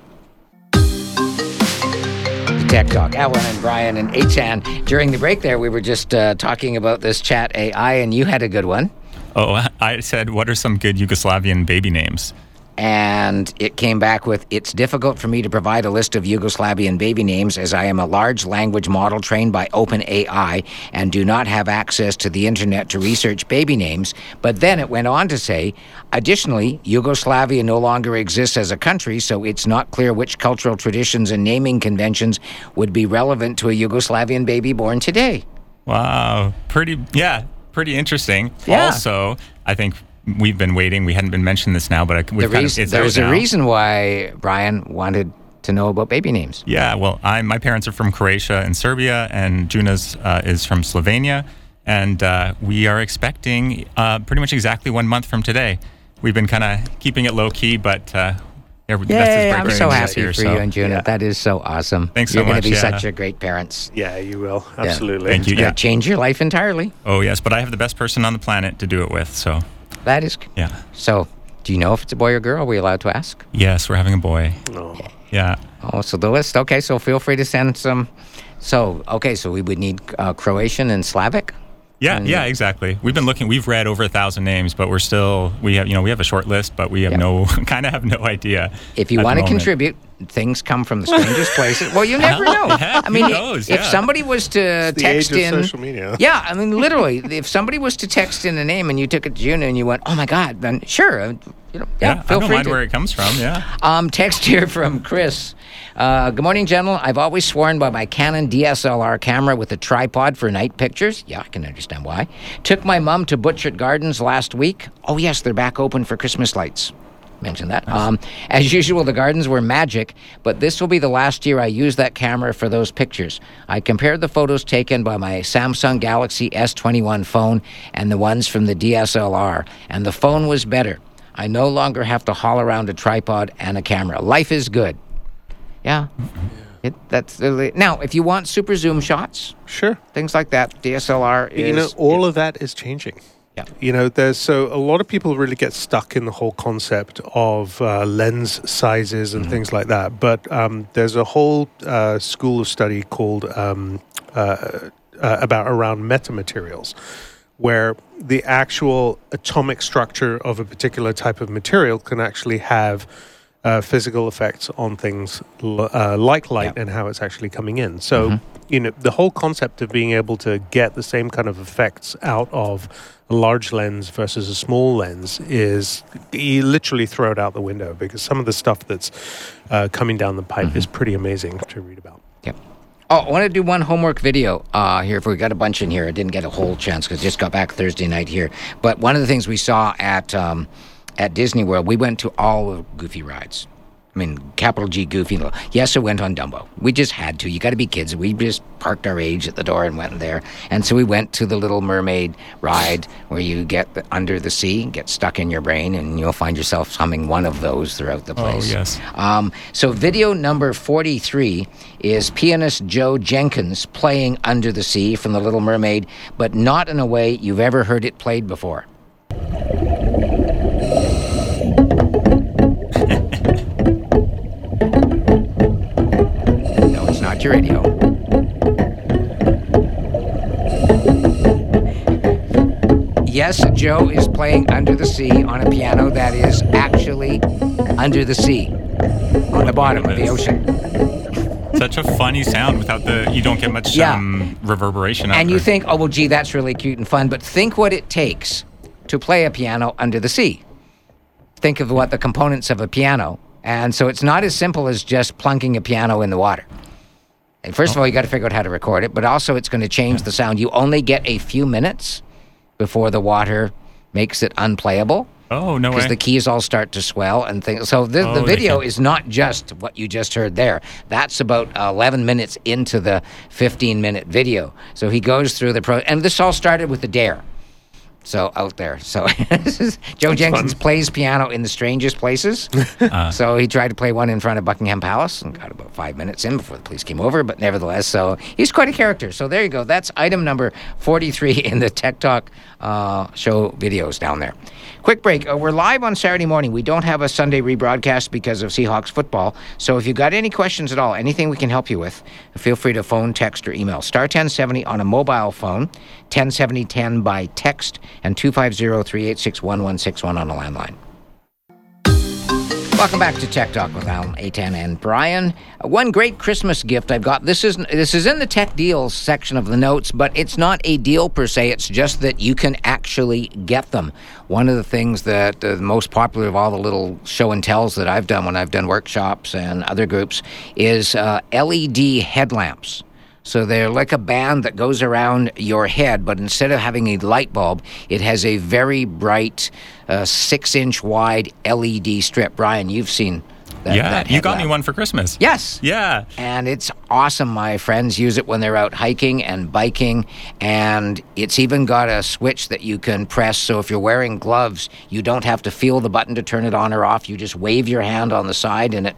Tech Talk. Alan and Brian and Eitan. During the break there, we were just uh, talking about this chat AI, and you had a good one. Oh, I said, what are some good Yugoslavian baby names? And it came back with it's difficult for me to provide a list of Yugoslavian baby names as I am a large language model trained by OpenAI and do not have access to the internet to research baby names. But then it went on to say, additionally, Yugoslavia no longer exists as a country, so it's not clear which cultural traditions and naming conventions would be relevant to a Yugoslavian baby born today. Wow, pretty, yeah, pretty interesting. Yeah. Also, I think we've been waiting. We hadn't been mentioned this now, but I, The we've kind of, it's there's out a now. reason why Brian wanted to know about baby names. Yeah, well, I my parents are from Croatia and Serbia, and Juna's uh, is from Slovenia, and uh, we are expecting uh, pretty much exactly one month from today. We've been kind of keeping it low key, but uh, yeah, that's I'm so happy here, for so- you and Juna. yeah. That is so awesome. Thanks so You're going to be yeah. such a great parents. Yeah, you will. Absolutely. Thank you. It's going Yeah. to change your life entirely. Oh yes, but I have the best person on the planet to do it with. So That is. yeah, So, do you know if it's a boy or girl? Are we allowed to ask? yes, we're having a boy. No. Yeah. Oh, so the list. Okay, so feel free to send some. So, okay, so we would need uh, Croatian and Slavic. Yeah, yeah, exactly. We've been looking. We've read over a thousand names, but we're still we have you know we have a short list, but we have Yeah. no kind of have no idea. If you want to contribute, things come from the strangest places. Well, you never know. Heck, I mean, who knows? if Yeah. somebody was to the text age in, of social media. yeah, I mean, literally, if somebody was to text in a name and you took it to Juna and you went, "Oh my God," then sure, uh, you know, Yeah, yeah, I feel don't free mind to. where it comes from. Yeah. Um, text here from Chris. Uh, good morning, gentlemen. I've always sworn by my Canon DSLR camera with a tripod for night pictures. Yeah, I can understand why. Took my mum to Butchart Gardens last week. Oh, yes, they're back open for Christmas lights. Mention that. Um, as usual, the gardens were magic, but this will be the last year I use that camera for those pictures. I compared the photos taken by my Samsung Galaxy S21 phone and the ones from the DSLR, and the phone was better. I no longer have to haul around a tripod and a camera. Life is good. Yeah. It, that's the- now. If you want super zoom shots, Sure. things like that, DSLR is. you know, all of that is changing. Yeah. You know, there's so a lot of people really get stuck in the whole concept of uh, lens sizes and things like that. But um, there's a whole uh, school of study called um, uh, uh, about around metamaterials, where the actual atomic structure of a particular type of material can actually have uh, physical effects on things l- uh, like light Yeah. and how it's actually coming in. So, you know, the whole concept of being able to get the same kind of effects out of a large lens versus a small lens is you literally throw it out the window because some of the stuff that's uh, coming down the pipe is pretty amazing to read about. Yep. Oh, I want to do one homework video uh, here. If we got a bunch in here, I didn't get a whole chance because just got back Thursday night here. But one of the things we saw at um, at Disney World, we went to all of Goofy rides. I mean, capital G Goofy. Yes, I went on Dumbo. We just had to. You got to be kids. We just parked our age at the door and went there. And so we went to the Little Mermaid ride where you get the, under the sea, get stuck in your brain, and you'll find yourself humming one of those throughout the place. Oh, yes. Um, so, video number 43 is pianist Joe Jenkins playing Under the Sea from The Little Mermaid, but not in a way you've ever heard it played before. Radio. Yes, Joe is playing Under the Sea on a piano that is actually under the sea, on the bottom of the ocean. Such a funny sound without the. You don't get much Yeah. um, reverberation. And you think, oh, well, gee, that's really cute and fun, but think what it takes to play a piano under the sea. Think of what the components of a piano. And so it's not as simple as just plunking a piano in the water. First of all, you got to figure out how to record it, but also it's going to change the sound. You only get a few minutes before the water makes it unplayable Oh no because the keys all start to swell and things. So the, Oh, the video is not just what you just heard there. That's about 11 minutes into the 15 minute video. So he goes through the pro, and this all started with the dare. So out there, so Joe Jenkins plays piano in the strangest places. Uh. so he tried to play one in front of Buckingham Palace and got about five minutes in before the police came over. But nevertheless, so he's quite a character. So there you go. That's item number forty-three in the Tech Talk uh, show videos down there. Quick break. Uh, we're live on Saturday morning. We don't have a Sunday rebroadcast because of Seahawks football. So if you've got any questions at all, anything we can help you with, feel free to phone, text, or email. Star 1070 on a mobile phone, 107010 by text, and 250 386 1161 on a landline. Welcome back to Tech Talk with Alan, Eitan, and Brian. Uh, one great Christmas gift I've got. This is this is in the tech deals section of the notes, but it's not a deal per se. It's just that you can actually get them. One of the things that uh, the most popular of all the little show and tells that I've done when I've done workshops and other groups is uh, LED headlamps. So they're like a band that goes around your head, but instead of having a light bulb, it has a very bright, uh, six inch wide LED strip. Brian, you've seen that. yeah, that you got me one for Christmas. Yes. Yeah. And it's awesome. My friends use it when they're out hiking and biking. And it's even got a switch that you can press. So if you're wearing gloves, you don't have to feel the button to turn it on or off. You just wave your hand on the side and it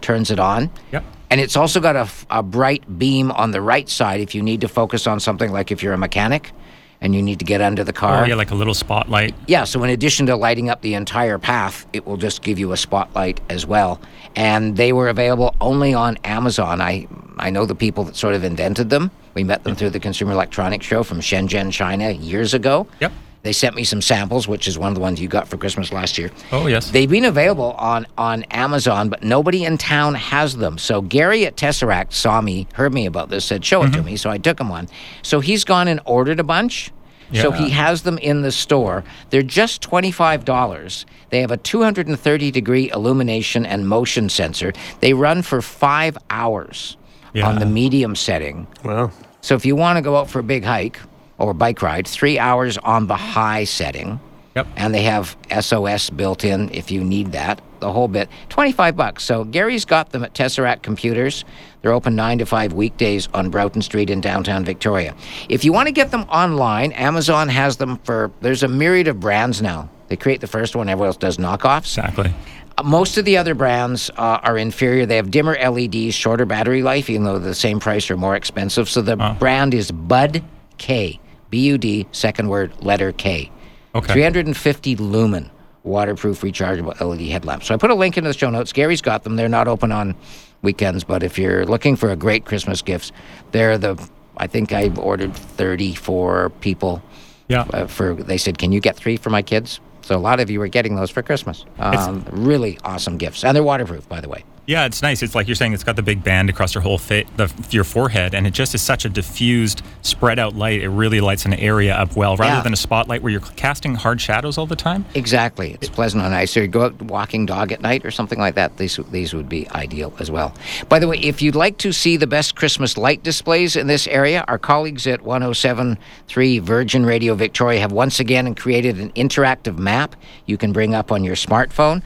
turns it on. Yep. And it's also got a, a bright beam on the right side if you need to focus on something like if you're a mechanic and you need to get under the car. Oh yeah, like a little spotlight. Yeah, so in addition to lighting up the entire path, it will just give you a spotlight as well. And they were available only on Amazon. I I know the people that sort of invented them. We met them through the Consumer Electronics Show from Shenzhen, China, years ago. Yep. They sent me some samples, which is one of the ones you got for Christmas last year. Oh yes. They've been available on, on Amazon, but nobody in town has them. So Gary at Tesseract saw me, heard me about this, said, show it to mm-hmm. me. So I took him one. So he's gone and ordered a bunch. So he has them in the store. They're just $25. They have a 230 degree illumination and motion sensor. They run for five hours on the medium setting. Wow. So if you want to go out for a big hike or bike ride, three hours on the high setting. Yep. And they have SOS built in if you need that, the whole bit. 25 bucks. So Gary's got them at Tesseract Computers. They're open 9 to 5 weekdays on Broughton Street in downtown Victoria. If you want to get them online, Amazon has them for, there's a myriad of brands now. They create the first one, everyone else does knockoffs. Exactly. Uh, Most of the other brands uh, are inferior. They have dimmer LEDs, shorter battery life, even though the same price or more expensive. So the brand is Bud K, B U D, second word, letter K. Okay. 350 lumen waterproof rechargeable LED headlamp. So I put a link in the show notes. Gary's got them. They're not open on weekends, but if you're looking for a great Christmas gifts, they're the. I think I've ordered 34 people. Yeah. Uh, for they said, can you get three for my kids? So a lot of you are getting those for Christmas. Um, really awesome gifts, and they're waterproof, by the way. Yeah, it's nice. It's like you're saying, it's got the big band across your whole fit, the, your forehead, and it just is such a diffused, spread out light. It really lights an area up well, rather Yeah. than a spotlight where you're casting hard shadows all the time. Exactly. It's pleasant on ice. Or you go out walking dog at night or something like that. These these would be ideal as well. By the way, if you'd like to see the best Christmas light displays in this area, our colleagues at 107.3 Virgin Radio Victoria have once again created an interactive map you can bring up on your smartphone.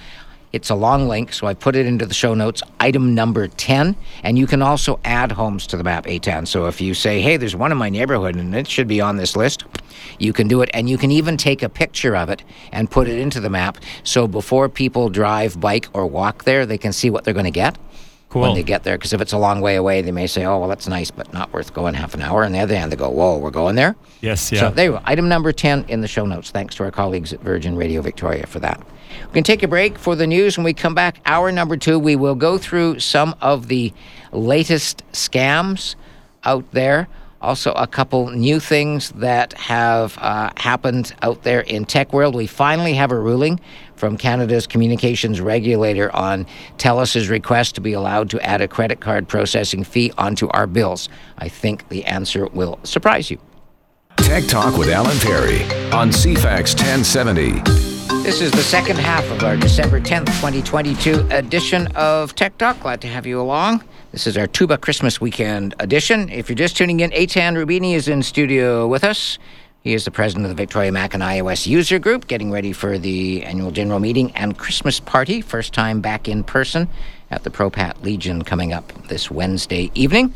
It's a long link, so I put it into the show notes, item number 10. And you can also add homes to the map, Eitan. So if you say, hey, there's one in my neighborhood and it should be on this list, you can do it. And you can even take a picture of it and put it into the map. So before people drive, bike, or walk there, they can see what they're going to get when they get there. Because if it's a long way away, they may say, oh, well, that's nice, but not worth going half an hour. On the other hand, they go, whoa, we're going there? Yes, yeah. So there you go. Item number 10 in the show notes. Thanks to our colleagues at Virgin Radio Victoria for that. We can take a break for the news. When we come back, hour number two, we will go through some of the latest scams out there. Also, a couple new things that have uh, happened out there in tech world. We finally have a ruling from Canada's communications regulator on TELUS's request to be allowed to add a credit card processing fee onto our bills. I think the answer will surprise you. Tech Talk with Alan Perry on CFAX 1070. This is the second half of our December 10th, 2022 edition of Tech Talk. Glad to have you along. This is our Tuba Christmas Weekend edition. If you're just tuning in, Eitan Rubini is in studio with us. He is the president of the Victoria Mac and iOS User Group, getting ready for the annual general meeting and Christmas party. First time back in person at the ProPat Legion coming up this Wednesday evening.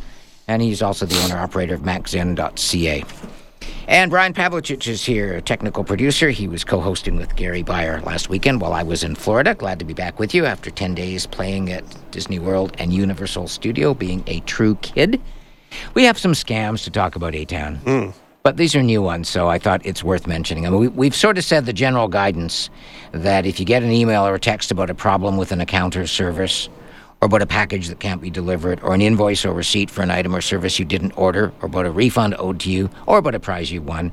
And he's also the owner operator of MacZen.ca. And Brian Pavlicich is here, a technical producer. He was co hosting with Gary Byer last weekend while I was in Florida. Glad to be back with you after 10 days playing at Disney World and Universal Studio, being a true kid. We have some scams to talk about, Eitan. Hmm. But these are new ones, so I thought it's worth mentioning. I mean, we, we've sort of said the general guidance that if you get an email or a text about a problem with an account or service, or about a package that can't be delivered, or an invoice or receipt for an item or service you didn't order, or about a refund owed to you, or about a prize you won,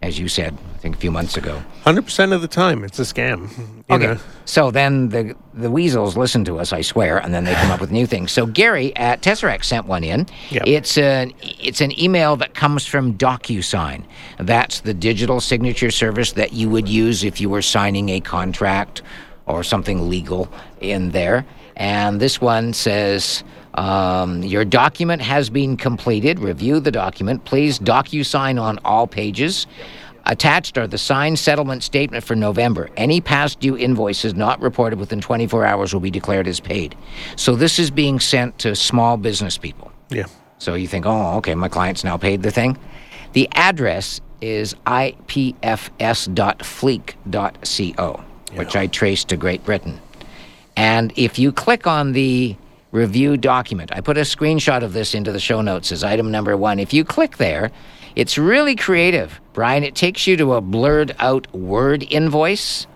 as you said, I think a few months ago. 100% of the time, it's a scam. Okay. know. So then the the weasels listen to us, I swear, and then they come up with new things. So Gary at Tesseract sent one in. Yep. It's an it's an email that comes from DocuSign. That's the digital signature service that you would use if you were signing a contract or something legal in there. And this one says. Um, your document has been completed. Review the document. Please DocuSign on all pages. Attached are the signed settlement statement for November. Any past due invoices not reported within 24 hours will be declared as paid. So this is being sent to small business people. Yeah. So you think, oh, okay, my client's now paid the thing. The address is ipfs.fleek.co, which I traced to Great Britain. And if you click on the review document, I put a screenshot of this into the show notes as item number one. If you click there, it's really creative, Brian. It takes you to a blurred out Word invoice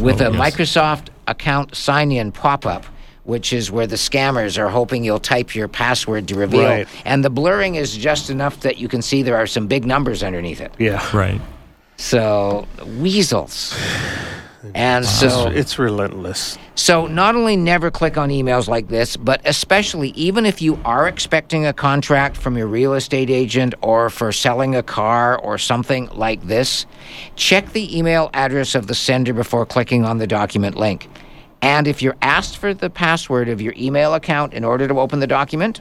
with Oh, a yes. Microsoft account sign in pop up, which is where the scammers are hoping you'll type your password to reveal. Right. And the blurring is just enough that you can see there are some big numbers underneath it. Yeah. Right. So, weasels. And so It's relentless. So, not only never click on emails like this, but especially even if you are expecting a contract from your real estate agent or for selling a car or something like this, check the email address of the sender before clicking on the document link. And if you're asked for the password of your email account in order to open the document,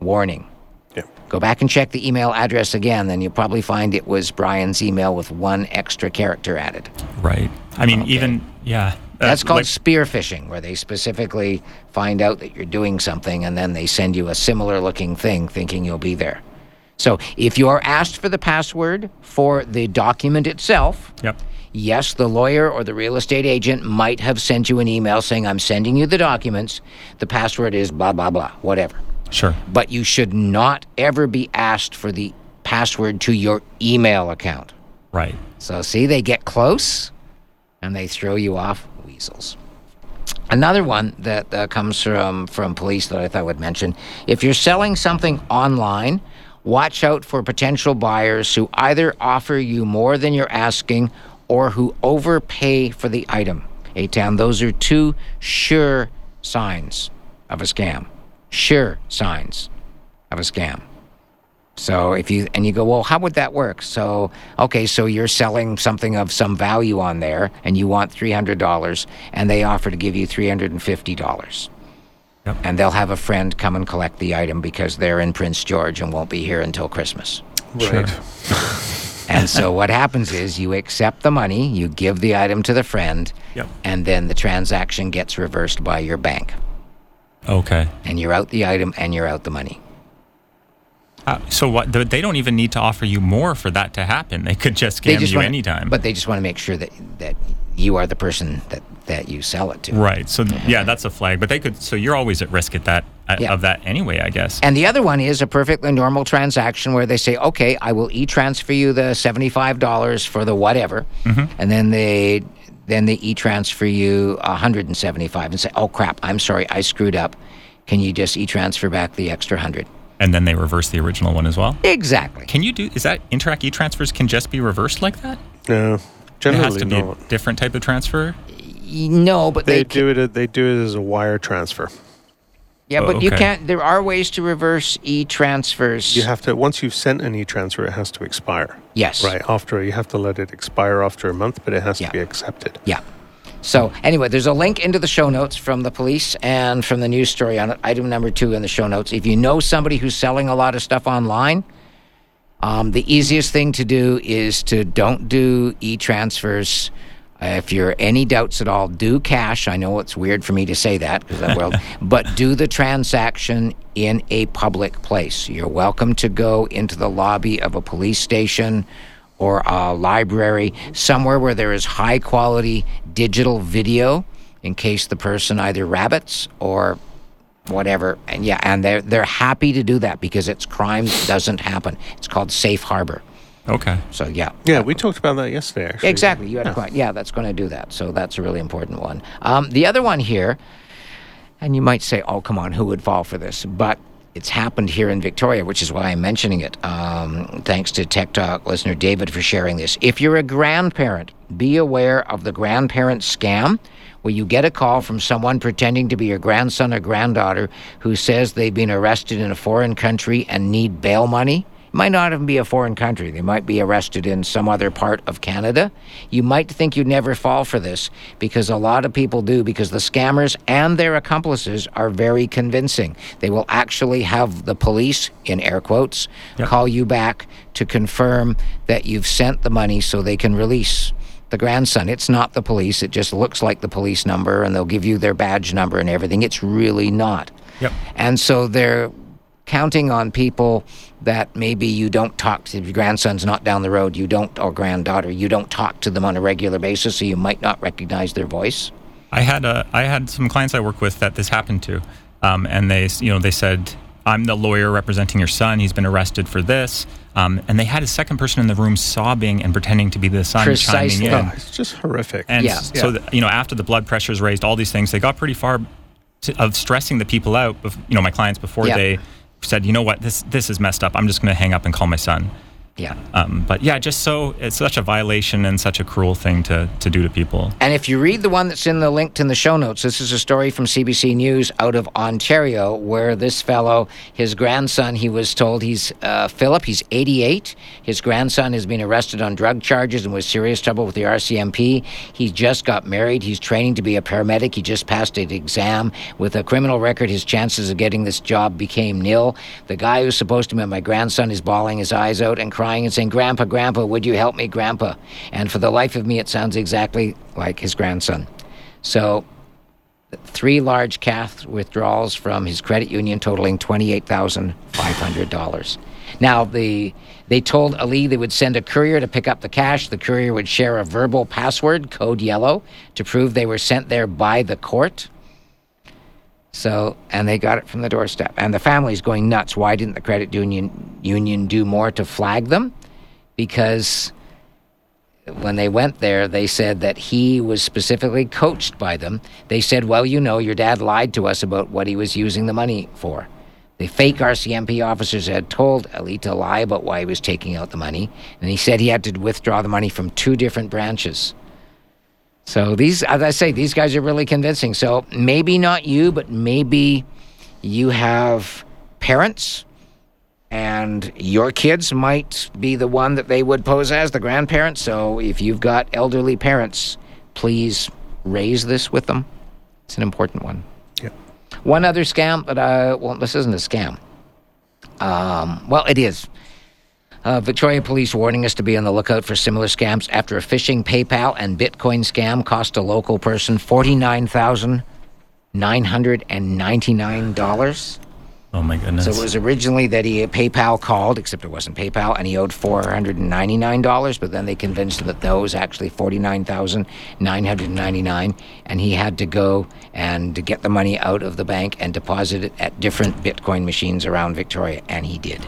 warning. Yeah. Go back and check the email address again, then you'll probably find it was Brian's email with one extra character added. Right. I mean, Okay. even yeah. uh, That's called like- spear phishing, where they specifically find out that you're doing something and then they send you a similar looking thing thinking you'll be there. So if you are asked for the password for the document itself, Yep. yes, the lawyer or the real estate agent might have sent you an email saying, I'm sending you the documents. The password is blah, blah, blah, whatever. Sure. But you should not ever be asked for the password to your email account. Right. So, see, they get close and they throw you off weasels. Another one that uh, comes from, from police that I thought I would mention if you're selling something online, watch out for potential buyers who either offer you more than you're asking or who overpay for the item. Eitan, those are two sure signs of a scam. Sure signs of a scam. So if you and you go, well, how would that work? So okay, so you're selling something of some value on there, and you want three hundred dollars, and they offer to give you three hundred and fifty dollars, Yep. and they'll have a friend come and collect the item because they're in Prince George and won't be here until Christmas. Right. And so what happens is you accept the money, you give the item to the friend, Yep. and then the transaction gets reversed by your bank, Okay. and you're out the item and you're out the money. Uh, so what? They don't even need to offer you more for that to happen. They could just scam you wanna- anytime. but they just want to make sure that that you are the person that that you sell it to. right. So yeah, that's a flag. But they could. So you're always at risk at that uh, Yeah. of that anyway. I guess. And the other one is a perfectly normal transaction where they say, "Okay, I will e-transfer you the seventy-five dollars for the whatever," and then they then they e-transfer you one hundred and seventy-five and say, "Oh crap, I'm sorry, I screwed up. Can you just e-transfer back the extra hundred? and then they reverse the original one as well. Exactly. Can you do? Is that Interac e-transfers can just be reversed like that? No, generally It has generally to be not. a different type of transfer. No, but They they, do it. They do it as a wire transfer. Yeah, Oh, but you can't. There are ways to reverse e-transfers. You have to once you've sent an e-transfer, it has to expire. yes, Right after you have to let it expire after a month, but it has Yeah. to be accepted. Yeah. So anyway, there's a link into the show notes from the police and from the news story on it. Item number two in the show notes. If you know somebody who's selling a lot of stuff online, um, the easiest thing to do is to don't do e-transfers. Uh, if you're any doubts at all, do cash. I know it's weird for me to say that because that world, but do the transaction in a public place. You're welcome to go into the lobby of a police station or a library, somewhere where there is high quality digital video in case the person either rabbits or whatever. And yeah, and they're they're happy to do that because it's crime doesn't happen. It's called safe harbor. Okay. So yeah. Yeah, we talked about that yesterday. Actually, Exactly. You had a client. Yeah, that's going to do that. So that's a really important one. Um, the other one here, and you might say, "Oh, come on, who would fall for this?" But it's happened here in Victoria, which is why I'm mentioning it. Um, thanks to Tech Talk listener David for sharing this. If you're a grandparent, be aware of the grandparent scam. Where you get a call from someone pretending to be your grandson or granddaughter who says they've been arrested in a foreign country and need bail money. Might not even be a foreign country. They might be arrested in some other part of Canada. You might think you'd never fall for this because a lot of people do because the scammers and their accomplices are very convincing. They will actually have the police, in air quotes, Yep. call you back to confirm that you've sent the money so they can release the grandson. It's not the police. It just looks like the police number and they'll give you their badge number and everything. It's really not. Yep. And so they're counting on people that maybe you don't talk to. Your grandson's not down the road. You don't, or granddaughter, you don't talk to them on a regular basis, so you might not recognize their voice. I had a, I had some clients I work with that this happened to, um, and they you know they said I'm the lawyer representing your son. He's been arrested for this, um, and they had a second person in the room sobbing and pretending to be the son Precisely. chiming in. Oh, it's just horrific. And Yeah. so, Yeah. that, you know, after the blood pressure is raised, all these things, they got pretty far to, of stressing the people out, you know, my clients before Yeah. they said, you know what, this this is messed up. I'm just going to hang up and call my son. Yeah. Um, but yeah, just so it's such a violation and such a cruel thing to, to do to people. And if you read the one that's in the linked in the show notes, this is a story from CBC News out of Ontario, where this fellow, his grandson, he was told he's uh, Philip, he's 88. His grandson has been arrested on drug charges and was serious trouble with the RCMP. He just got married. He's training to be a paramedic. He just passed an exam. With a criminal record, his chances of getting this job became nil. The guy who's supposed to be my grandson is bawling his eyes out and crying and saying, Grandpa, Grandpa, would you help me, Grandpa? And for the life of me, it sounds exactly like his grandson. So, three large cash withdrawals from his credit union totaling $28,500. Now, the they told Ali they would send a courier to pick up the cash. The courier would share a verbal password, code yellow, to prove they were sent there by the court. So, and they got it from the doorstep. And the family's going nuts. Why didn't the credit union union do more to flag them? Because when they went there, they said that he was specifically coached by them. They said, Well, you know, your dad lied to us about what he was using the money for. The fake RCMP officers had told Ali to lie about why he was taking out the money, and he said he had to withdraw the money from two different branches. So these, as I say, these guys are really convincing. So maybe not you, but maybe you have parents and your kids might be the one that they would pose as the grandparents. So if you've got elderly parents, please raise this with them. It's an important one. Yeah. One other scam but I, well, this isn't a scam. Um, well, it is. Uh, Victoria Police warning us to be on the lookout for similar scams after a phishing PayPal and Bitcoin scam cost a local person $49,999. Oh my goodness. So it was originally that he PayPal called, except it wasn't PayPal, and he owed four hundred and ninety nine dollars. But then they convinced him that those actually 49,999, and he had to go and get the money out of the bank and deposit it at different Bitcoin machines around Victoria, and he did.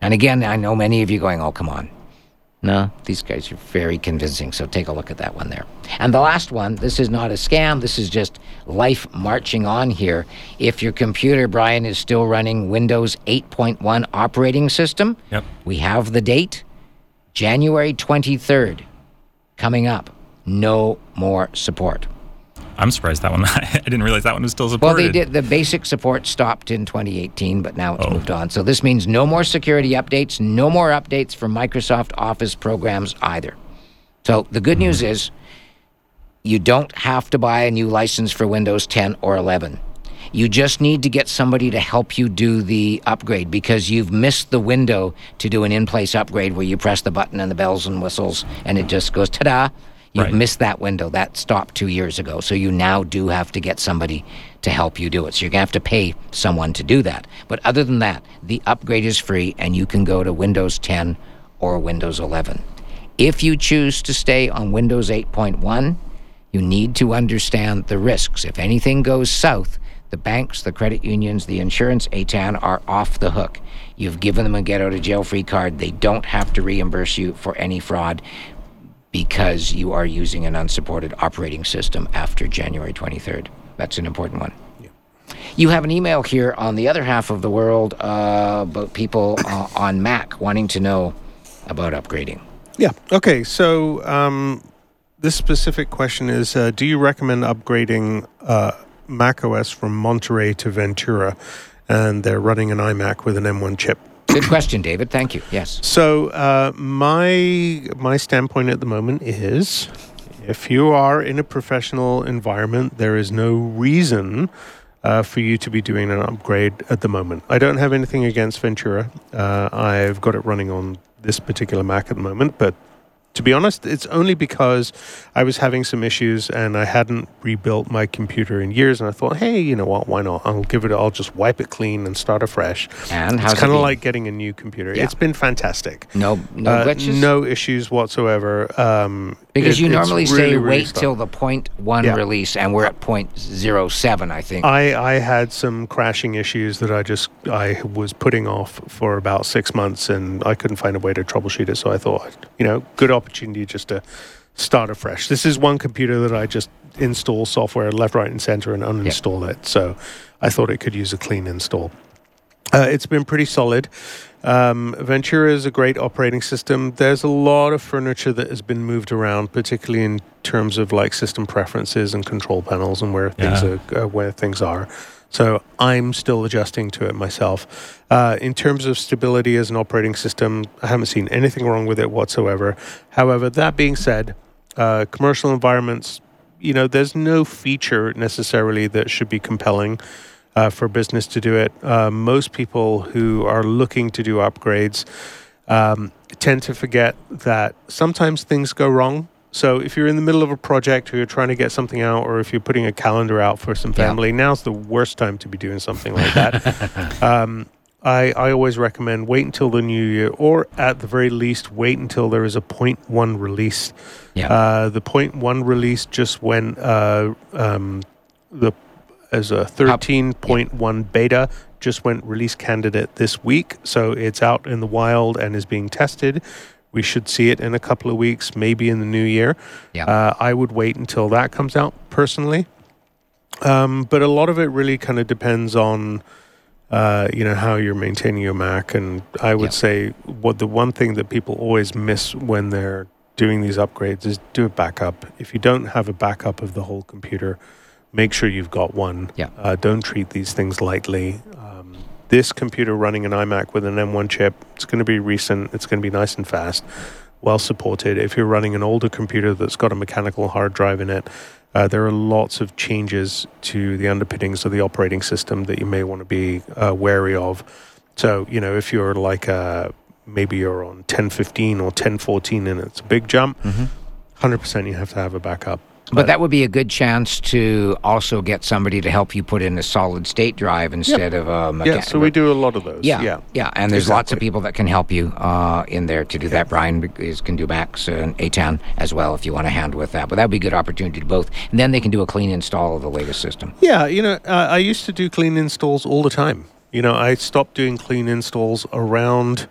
And again, I know many of you going, "Oh, come on." No, these guys are very convincing. So take a look at that one there. And the last one, this is not a scam. This is just life marching on here. If your computer, Brian, is still running Windows 8.1 operating system, Yep. we have the date January 23rd coming up. No more support. I'm surprised that one. I didn't realize that one was still supported. Well, they did. The basic support stopped in 2018, but now it's Oh. moved on. So this means no more security updates, no more updates for Microsoft Office programs either. So the good news mm-hmm. is you don't have to buy a new license for Windows 10 or 11. You just need to get somebody to help you do the upgrade because you've missed the window to do an in place upgrade where you press the button and the bells and whistles and it just goes ta da. You've Right. missed that window. That stopped two years ago. So you now do have to get somebody to help you do it. So you're going to have to pay someone to do that. But other than that, the upgrade is free and you can go to Windows 10 or Windows 11. If you choose to stay on Windows 8.1, you need to understand the risks. If anything goes south, the banks, the credit unions, the insurance, Eitan are off the hook. You've given them a get out of jail free card. They don't have to reimburse you for any fraud because you are using an unsupported operating system after January 23rd. That's an important one. Yeah. You have an email here on the other half of the world uh, about people uh, on Mac wanting to know about upgrading. Yeah. Okay. So um, this specific question is: uh, Do you recommend upgrading uh, Mac OS from Monterey to Ventura? And they're running an iMac with an M1 chip. Good question, David. Thank you. Yes. So uh, my my standpoint at the moment is, if you are in a professional environment, there is no reason uh, for you to be doing an upgrade at the moment. I don't have anything against Ventura. Uh, I've got it running on this particular Mac at the moment, but to be honest, it's only because I was having some issues and I hadn't rebuilt my computer in years. And I thought, hey, you know what? Why not? I'll give it. I'll just wipe it clean and start afresh. And how's it's kind of been? like getting a new computer. Yeah. It's been fantastic. No, no Uh, glitches. no issues whatsoever. Um, because it- you normally say really, wait stuck. till the point one Yeah. release, and we're at point zero seven, I think. I, I had some crashing issues that I just I was putting off for about six months, and I couldn't find a way to troubleshoot it. So I thought, you know, good opportunity just to start afresh. This is one computer that I just install software left, right, and center and uninstall it. So I thought it could use a clean install. Uh, it's been pretty solid. Um, Ventura is a great operating system. There's a lot of furniture that has been moved around, particularly in terms of like system preferences and control panels and where things Yeah. are, uh, where things are. So I'm still adjusting to it myself. Uh, in terms of stability as an operating system, I haven't seen anything wrong with it whatsoever. However, that being said, uh, commercial environments, you know, there's no feature necessarily that should be compelling uh, for business to do it. Uh, most people who are looking to do upgrades um, tend to forget that sometimes things go wrong. So if you're in the middle of a project or you're trying to get something out, or if you're putting a calendar out for some Yeah. family, now's the worst time to be doing something like that. um, I, I always recommend wait until the new year, or at the very least, wait until there is a point one release. Yeah. Uh, the point one release just went uh, um, the as a thirteen point one beta just went release candidate this week, so it's out in the wild and is being tested. We should see it in a couple of weeks, maybe in the new year. Yeah. Uh, I would wait until that comes out personally. Um, but a lot of it really kind of depends on, uh, you know, how you're maintaining your Mac. And I would Yeah. say what the one thing that people always miss when they're doing these upgrades is do a backup. If you don't have a backup of the whole computer, make sure you've got one. Yeah. Uh, don't treat these things lightly. This computer running an iMac with an M1 chip, it's going to be recent. It's going to be nice and fast, well supported. If you're running an older computer that's got a mechanical hard drive in it, uh, there are lots of changes to the underpinnings of the operating system that you may want to be uh, wary of. So, you know, if you're like uh, maybe you're on 1015 or 1014 and it's a big jump, 100% you have to have a backup. But that would be a good chance to also get somebody to help you put in a solid state drive instead of a mecha- Yeah, so we do a lot of those. Yeah, yeah. yeah, and there's lots of people that can help you uh, in there to do that. Brian is, can do Macs and Eitan as well if you want a hand with that. But that would be a good opportunity to both. And then they can do a clean install of the latest system. Yeah, you know, uh, I used to do clean installs all the time. You know, I stopped doing clean installs around,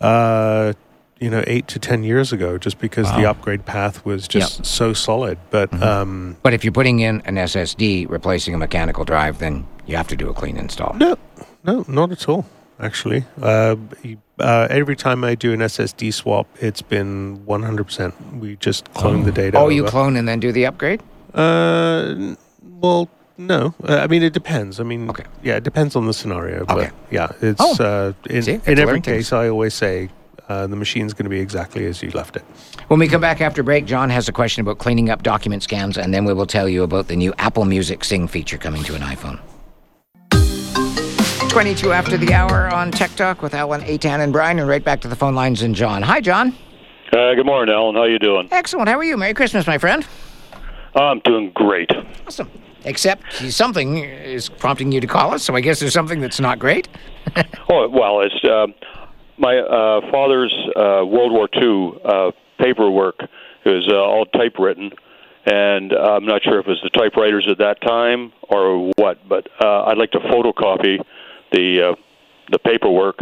uh, you know, eight to ten years ago, just because the upgrade path was just so solid. But um, But if you're putting in an SSD replacing a mechanical drive, then you have to do a clean install. no, no, not at all. Actually, uh, uh, every time I do an SSD swap, it's been one hundred percent. We just clone the data. Oh, you clone and then do the upgrade? Uh, well, no. Uh, I mean, it depends. I mean, Okay. yeah, it depends on the scenario. But Okay. yeah, it's Oh. uh, in, See, get in every learn things. case. I always say uh, the machine's going to be exactly as you left it. When we come back after break, John has a question about cleaning up document scans, and then we will tell you about the new Apple Music Sing feature coming to an iPhone. 22 after the hour on Tech Talk with Alan, Eitan, and Brian, and right back to the phone lines and John. Hi, John. Uh, good morning, Alan. How you doing? Excellent. How are you? Merry Christmas, my friend. I'm doing great. Awesome. Except something is prompting you to call us, so I guess there's something that's not great. Oh well, it's uh, my uh, father's uh, World War II uh, paperwork is uh, all typewritten, and I'm not sure if it was the typewriters at that time or what. But uh, I'd like to photocopy the uh, the paperwork,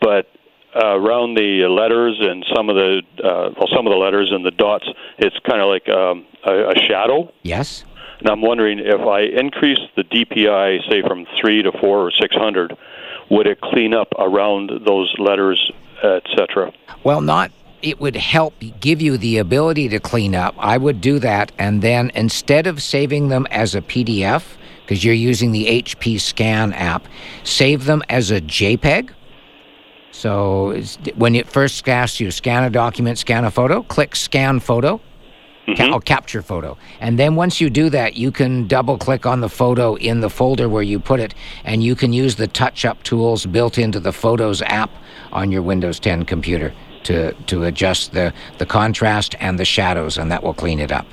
but uh, around the letters and some of the uh, well, some of the letters and the dots, it's kind of like um, a, a shadow. Yes? And I'm wondering if I increase the DPI, say from three to four or six hundred, would it clean up around those letters, etc.? Well, not. It would help give you the ability to clean up. I would do that, and then instead of saving them as a PDF, because you're using the HP Scan app, save them as a JPEG. So when it first asks you scan a document, scan a photo, click scan photo, ca- or capture photo. And then once you do that, you can double click on the photo in the folder where you put it, and you can use the touch up tools built into the Photos app on your Windows 10 computer to, to adjust the, the contrast and the shadows, and that will clean it up.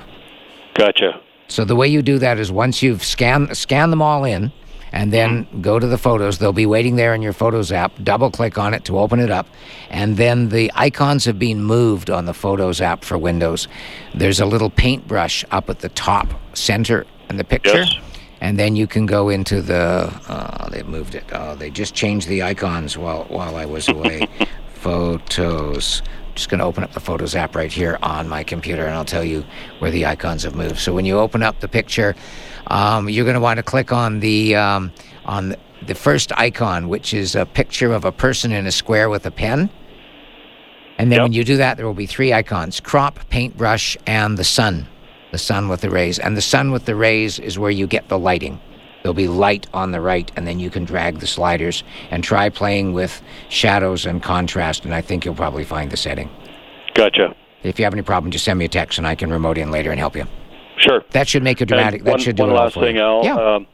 Gotcha. So the way you do that is once you've scanned scan them all in, and then go to the photos. They'll be waiting there in your Photos app. Double click on it to open it up, and then the icons have been moved on the Photos app for Windows. There's a little paintbrush up at the top center in the picture. Yes. And then you can go into the. Oh, they moved it. Oh, they just changed the icons while while I was away. Photos. Just going to open up the Photos app right here on my computer, and I'll tell you where the icons have moved. So when you open up the picture, um, you're going to want to click on the um, on the, first icon, which is a picture of a person in a square with a pen. And then Yep. when you do that, there will be three icons crop, paintbrush, and the sun. The sun with the rays. And the sun with the rays is where you get the lighting. There'll be light on the right, and then you can drag the sliders and try playing with shadows and contrast, and I think you'll probably find the setting. Gotcha. If you have any problem, just send me a text, and I can remote in later and help you. Sure. That should make a dramatic. And that one, should do one it last thing, you. Al. Yeah. Um,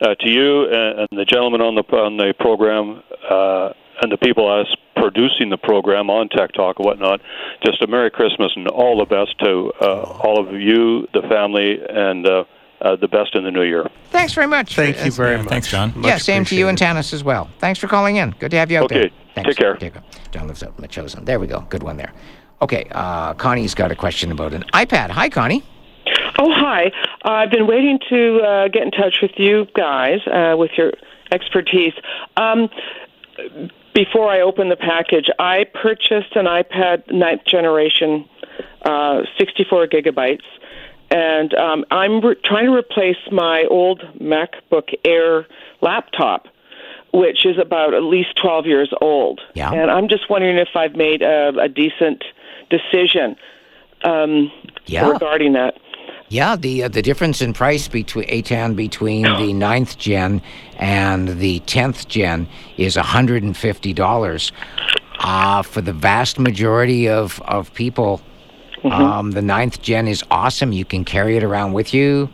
uh, to you and, and the gentleman on the on the program, uh, and the people us producing the program on Tech Talk and whatnot, just a Merry Christmas and all the best to uh, all of you, the family, and uh, the best in the new year. Thanks very much. Thank you That's- very yeah, much. thanks, John. Much yeah, same to you and appreciated. Tanis as well. Thanks for calling in. Good to have you out Okay, there. Thanks. take care. Take care. John lives out in the chosen. There we go. Good one there. Okay, uh, Connie's got a question about an iPad. Hi, Connie. Oh, hi. Uh, I've been waiting to uh, get in touch with you guys uh, with your expertise. Um, before I open the package, I purchased an iPad ninth generation, uh, 64 gigabytes, and um, I'm re- trying to replace my old MacBook Air laptop. Which is about at least 12 years old. Yeah. And I'm just wondering if I've made a, a decent decision um, Yeah. regarding that. Yeah, the uh, the difference in price between Eitan between the ninth gen and the tenth gen is hundred and fifty dollars. Uh, for the vast majority of of people, um, the ninth gen is awesome. You can carry it around with you.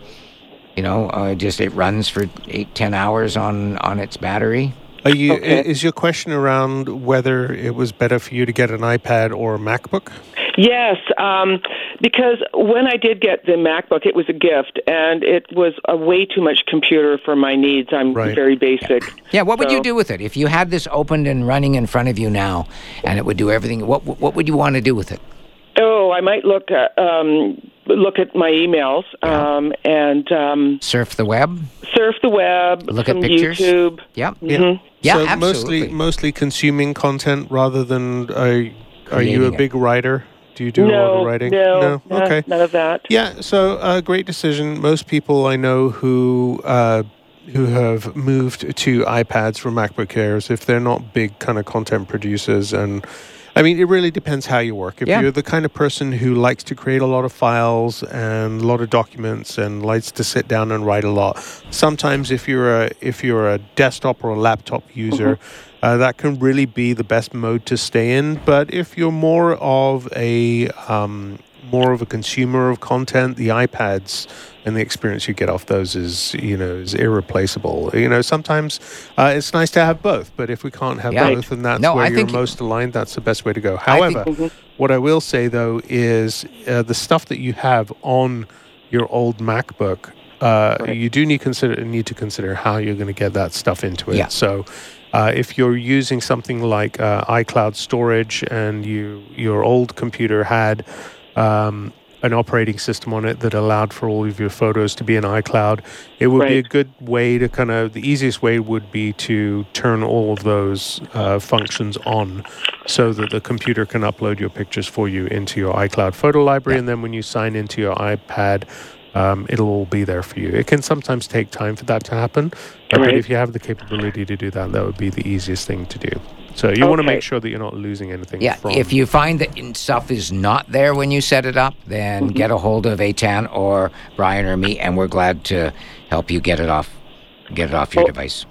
You know, uh, just it runs for eight ten hours on on its battery. Are you? Okay. Is your question around whether it was better for you to get an iPad or a MacBook? Yes, um, because when I did get the MacBook, it was a gift, and it was a way too much computer for my needs. I'm Right. very basic. Yeah, what would you do with it if you had this opened and running in front of you now, and it would do everything? What what would you want to do with it? Oh, I might look at um, look at my emails um, and um, Surf the web? surf the web, Look at pictures? YouTube. Yep. Mhm. Yeah, so absolutely. mostly mostly consuming content rather than are, are you Creating a it. big writer? Do you do a lot of writing? no, no, Okay. none of that. Yeah, so uh, great decision. Most people I know who uh, who have moved to iPads from MacBook Airs, if they're not big kind of content producers, and I mean, it really depends how you work. If Yeah. you're the kind of person who likes to create a lot of files and a lot of documents and likes to sit down and write a lot, sometimes if you're a if you're a desktop or a laptop user. Uh, that can really be the best mode to stay in. But if you're more of a um, more of a consumer of content, the iPads and the experience you get off those is you know is irreplaceable. You know, sometimes uh, it's nice to have both, but if we can't have Yeah. both, and that's No, where I you're most aligned, that's the best way to go. I think- However, what I will say though is uh, the stuff that you have on your old MacBook. Uh, You do need consider need to consider how you're going to get that stuff into it. Yeah. So, uh, if you're using something like uh, iCloud storage and you your old computer had um, an operating system on it that allowed for all of your photos to be in iCloud, it would be a good way to kind of the easiest way would be to turn all of those uh, functions on so that the computer can upload your pictures for you into your iCloud photo library, and then when you sign into your iPad. Um, it'll all be there for you. It can sometimes take time for that to happen, uh, but if you have the capability to do that, that would be the easiest thing to do. So you want to make sure that you're not losing anything. Yeah, from if you find that stuff is not there when you set it up, then get a hold of Eitan or Brian or me, and we're glad to help you get it off, get it off your Oh. device.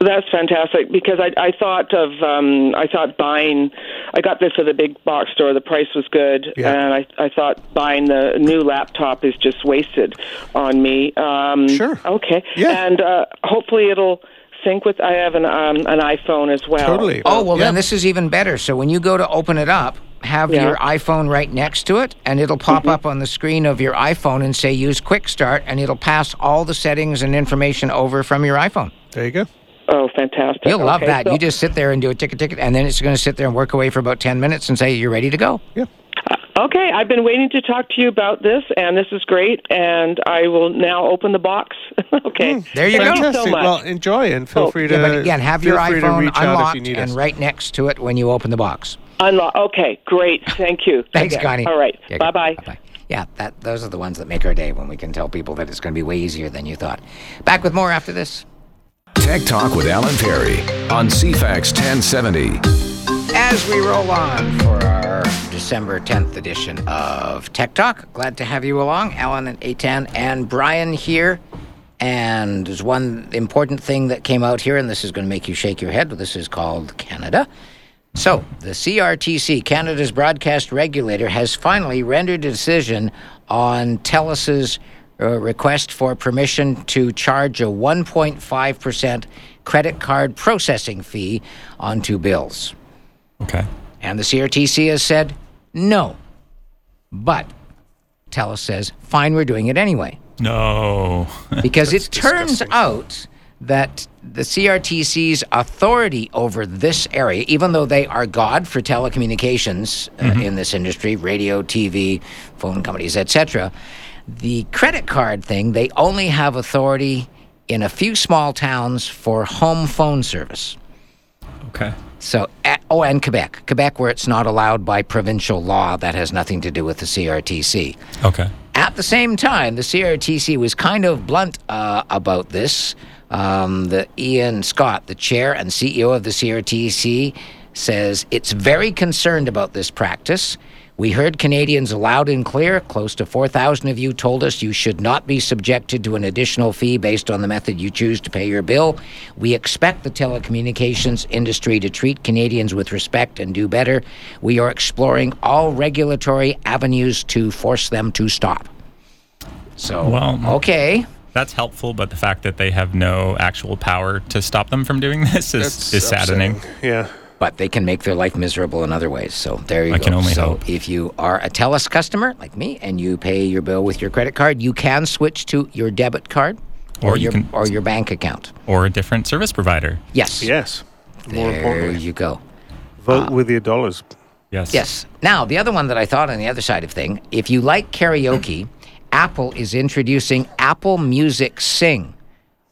That's fantastic because I, I thought of um, I thought buying. I got this at a big box store. The price was good, Yeah. and I, I thought buying the new laptop is just wasted on me. Um, Sure. Okay. Yeah. And uh, hopefully it'll sync with. I have an um, an iPhone as well. Totally. Oh well, Yeah. then this is even better. So when you go to open it up, have Yeah. your iPhone right next to it, and it'll pop up on the screen of your iPhone and say "Use Quick Start," and it'll pass all the settings and information over from your iPhone. there you go. Oh, fantastic! You'll love Okay, that. so- you just sit there and do a ticket, ticket, and then it's going to sit there and work away for about ten minutes and say you're ready to go. Yeah. Okay, I've been waiting to talk to you about this, and this is great. And I will now open the box. okay. Hmm, there you Thank go. you so much. well, enjoy and feel Oh, free to. Yeah, but again, have your feel free to iPhone reach out if unlocked you and us. right next to it when you open the box. Unlock. Okay, great. Thank you. Thanks, Okay. Connie. All right. Yeah, bye bye. Bye-bye. Yeah, that those are the ones that make our day when we can tell people that it's going to be way easier than you thought. Back with more after this. Tech Talk with Alan Perry on CFAX 1070. As we roll on for our December 10th edition of Tech Talk, glad to have you along. Alan and Eitan and Brian here. And there's one important thing that came out here, and this is going to make you shake your head. This is called Canada. So, the CRTC, Canada's broadcast regulator, has finally rendered a decision on TELUS's uh, request for permission to charge a 1.5% credit card processing fee onto bills. Okay. And the CRTC has said no. But TELUS says, fine, we're doing it anyway. No. Because it turns out that the CRTC's authority over this area, even though they are God for telecommunications uh, in this industry, radio, TV, phone companies, etc., the credit card thing, they only have authority in a few small towns for home phone service. okay. So, a- oh, and Quebec. Quebec, where it's not allowed by provincial law, that has nothing to do with the CRTC. Okay. At the same time, the CRTC was kind of blunt uh, about this. Um, the Ian Scott, the chair and CEO of the CRTC, says it's very concerned about this practice. We heard Canadians loud and clear. Close to 4,000 of you told us you should not be subjected to an additional fee based on the method you choose to pay your bill. We expect the telecommunications industry to treat Canadians with respect and do better. We are exploring all regulatory avenues to force them to stop. So, Well- okay. That's helpful, but the fact that they have no actual power to stop them from doing this is, That's is saddening. Yeah. But they can make their life miserable in other ways. So there you I go. can only so hope. if you are a TELUS customer like me and you pay your bill with your credit card, you can switch to your debit card or, Or you your can- or your bank account. Or a different service provider. Yes. Yes. More There importantly, you go. vote uh, with your dollars. Yes. Yes. Now, the other one that I thought on the other side of thing, if you like karaoke, Apple is introducing Apple Music Sing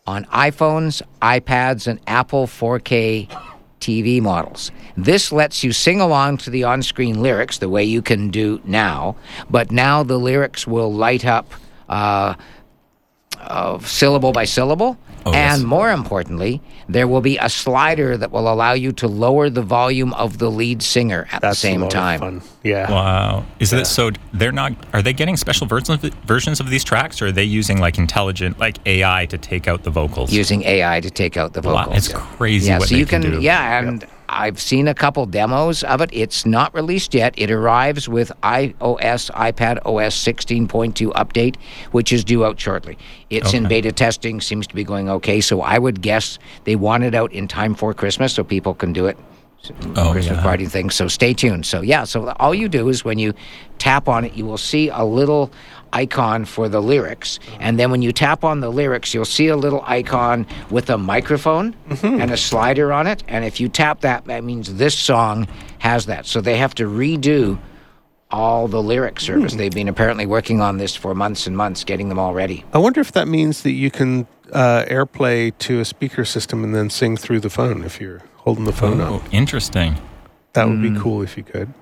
on iPhones, iPads, and Apple 4K TV models. This lets you sing along to the on screen lyrics the way you can do now, but now the lyrics will light up uh, uh, syllable by syllable. Oh, and yes. more importantly, there will be a slider that will allow you to lower the volume of the lead singer at That's the same a lot time. Of fun. Yeah. Wow. Is it so they're not are they getting special versions of, versions of these tracks or are they using like intelligent like AI to take out the vocals? using AI to take out the Wow, vocals. it's crazy Yeah, what so they you can can, do. yeah, and I've seen a couple demos of it. It's not released yet. It arrives with iOS, iPad OS 16.2 update, which is due out shortly. It's in beta testing, seems to be going okay. So I would guess they want it out in time for Christmas so people can do it. Oh, Christmas yeah. party thing. So stay tuned. So yeah, so all you do is when you tap on it, you will see a little icon for the lyrics, and then when you tap on the lyrics, you'll see a little icon with a microphone mm-hmm. and a slider on it. And if you tap that, that means this song has that. So they have to redo all the lyric hmm. service. They've been apparently working on this for months and months, getting them all ready. I wonder if that means that you can uh, AirPlay to a speaker system and then sing through the phone if you're holding the phone Oh, up. interesting. That would be hmm. cool if you could,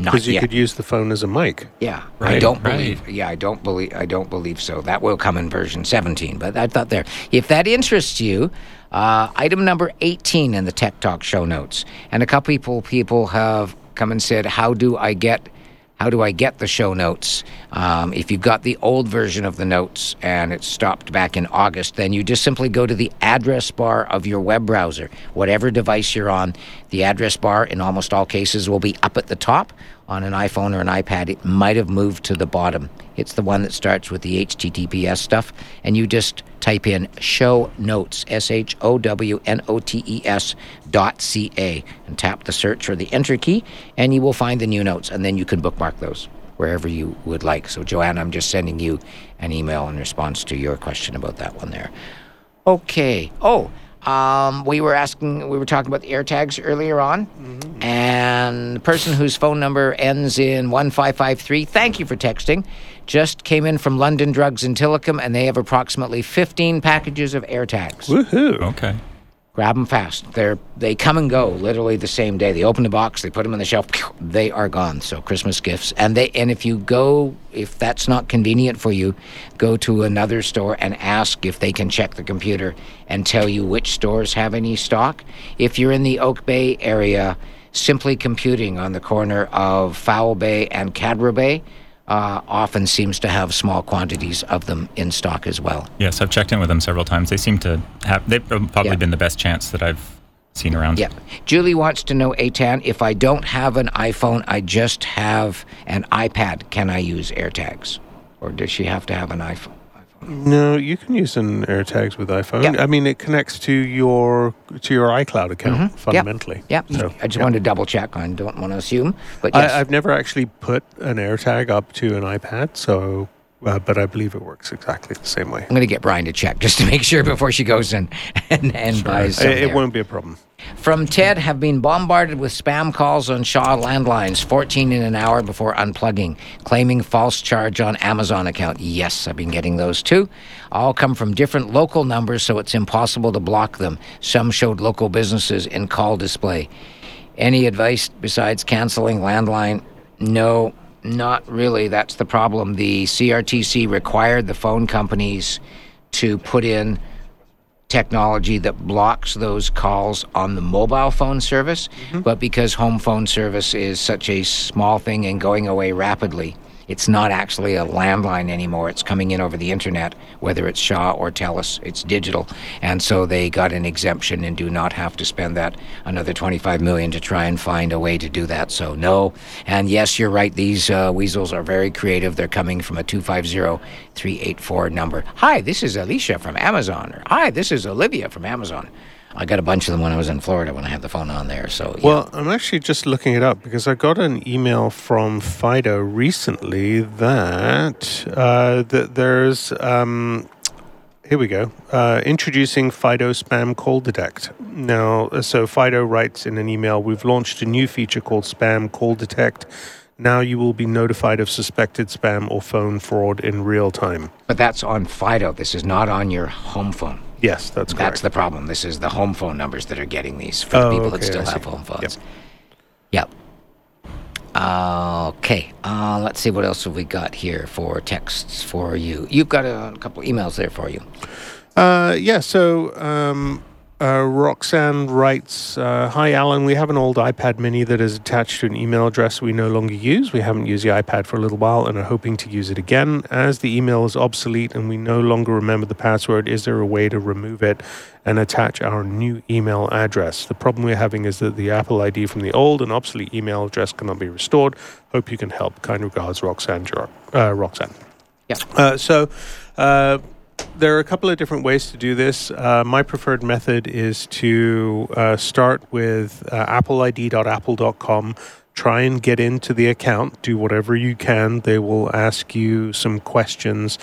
Not because you yet. could use the phone as a mic. Yeah, I Right, don't right. believe. Yeah, I don't believe. I don't believe so. That will come in version 17. But I thought there, if that interests you, uh, item number 18 in the Tech Talk show notes, and a couple people people have come and said, "How do I get?" How do I get the show notes? Um, if you've got the old version of the notes and it stopped back in August, then you just simply go to the address bar of your web browser. Whatever device you're on, the address bar in almost all cases will be up at the top. On an iPhone or an iPad, it might have moved to the bottom. It's the one that starts with the HTTPS stuff, and you just type in show notes, S H O W N O T E S dot C A, and tap the search or the enter key, and you will find the new notes, and then you can bookmark those wherever you would like. So, Joanne, I'm just sending you an email in response to your question about that one there. Okay. Oh, um, we were asking, we were talking about the AirTags earlier on, and the person whose phone number ends in 1553, thank you for texting, just came in from London Drugs in Tillicum, and they have approximately 15 packages of AirTags. Woohoo! Okay. Grab them fast. They're they come and go literally the same day. They open the box, they put them on the shelf, they are gone. So Christmas gifts, and they and if you go, if that's not convenient for you, go to another store and ask if they can check the computer and tell you which stores have any stock. If you're in the Oak Bay area, simply computing on the corner of Foul Bay and Cadboro Bay uh, often seems to have small quantities of them in stock as well. Yes, I've checked in with them several times. They seem to have, they've probably Yeah. been the best chance that I've seen around. Yeah. Julie wants to know, Eitan, if I don't have an iPhone, I just have an iPad, can I use AirTags? Or does she have to have an iPhone? No, you can use an AirTags with iPhone. Yeah. I mean, it connects to your to your iCloud account fundamentally. Yeah. So, I just yeah. wanted to double check. I don't want to assume. But yes. I, I've never actually put an AirTag up to an iPad, so uh, but I believe it works exactly the same way. I'm going to get Brian to check just to make sure before she goes in and, and buys It, it won't be a problem. From Ted, have been bombarded with spam calls on Shaw landlines, 14 in an hour before unplugging, claiming false charge on Amazon account. Yes, I've been getting those too. All come from different local numbers, so it's impossible to block them. Some showed local businesses in call display. Any advice besides canceling landline? No, not really. That's the problem. The CRTC required the phone companies to put in technology that blocks those calls on the mobile phone service, mm-hmm. but because home phone service is such a small thing and going away rapidly, it's not actually a landline anymore. It's coming in over the internet, whether it's Shaw or Telus. It's digital, and so they got an exemption and do not have to spend that another 25 million to try and find a way to do that. So no, and yes, you're right. These uh, weasels are very creative. They're coming from a 250-384 number. Hi, this is Alicia from Amazon. Or Hi, this is Olivia from Amazon. I got a bunch of them when I was in Florida when I had the phone on there. So yeah. Well, I'm actually just looking it up because I got an email from Fido recently that uh, that there's um, here we go uh, introducing Fido Spam Call Detect. Now, so Fido writes in an email, we've launched a new feature called Spam Call Detect. Now you will be notified of suspected spam or phone fraud in real time. but that's on Fido. This is not on your home phone. Yes, that's correct. That's the problem. This is the home phone numbers that are getting these for the Oh, people that still have home phones. Yep. Yep. Uh, okay. Uh, let's see what else have we got here for texts for you. You've got a, couple emails there for you. Uh, yeah, so um, uh, Roxanne writes uh, Hi, Alan. We have an old iPad mini that is attached to an email address we no longer use. We haven't used the iPad for a little while and are hoping to use it again. As the email is obsolete and we no longer remember the password, is there a way to remove it and attach our new email address? The problem we're having is that the Apple ID from the old and obsolete email address cannot be restored. Hope you can help. Kind regards, Roxanne. Uh, Roxanne. Yeah. Uh, so, uh, there are a couple of different ways to do this. Uh, my preferred method is to uh, start with uh, appleid.apple.com. Try and get into the account. Do whatever you can. They will ask you some questions.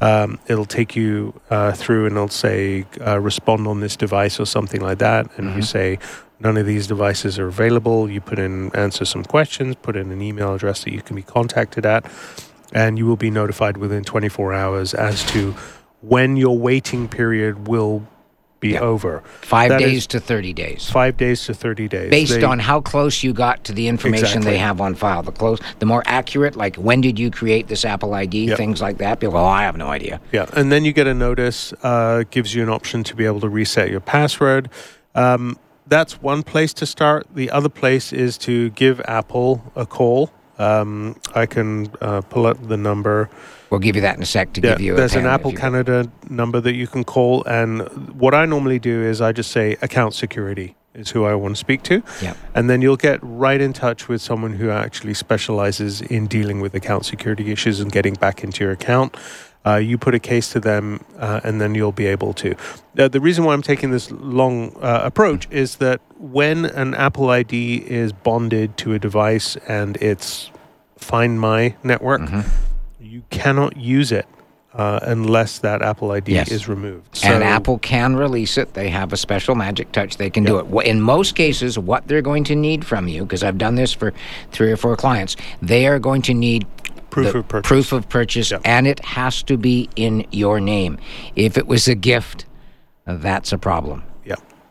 Um, it'll take you uh, through and it'll say, uh, respond on this device or something like that. And you say, none of these devices are available. You put in, answer some questions, put in an email address that you can be contacted at and you will be notified within 24 hours as to when your waiting period will be Yeah. over. Five That days to 30 days. five days to 30 days. Based They- on how close you got to the information Exactly. they have on file. The close, the more accurate, like when did you create this Apple ID, Yep. things like that. People oh, I have no idea. Yeah, and then you get a notice, uh, gives you an option to be able to reset your password. Um, that's one place to start. The other place is to give Apple a call. Um, I can uh, pull up the number. We'll give you that in a sec to Yeah, give you. there's an Apple Canada number that you can call, and what I normally do is I just say account security is who I want to speak to, Yep. and then you'll get right in touch with someone who actually specializes in dealing with account security issues and getting back into your account. Uh, you put a case to them, uh, and then you'll be able to. Uh, the reason why I'm taking this long uh, approach is that when an Apple ID is bonded to a device and it's Find My network, Mm-hmm. You cannot use it uh, unless that Apple ID Yes. is removed. and Apple can release it. They have a special magic touch. They can do it. In most cases, what they're going to need from you, because I've done this for three or four clients, they are going to need Proof of purchase. Proof of purchase, Yep. and it has to be in your name. If it was a gift, that's a problem.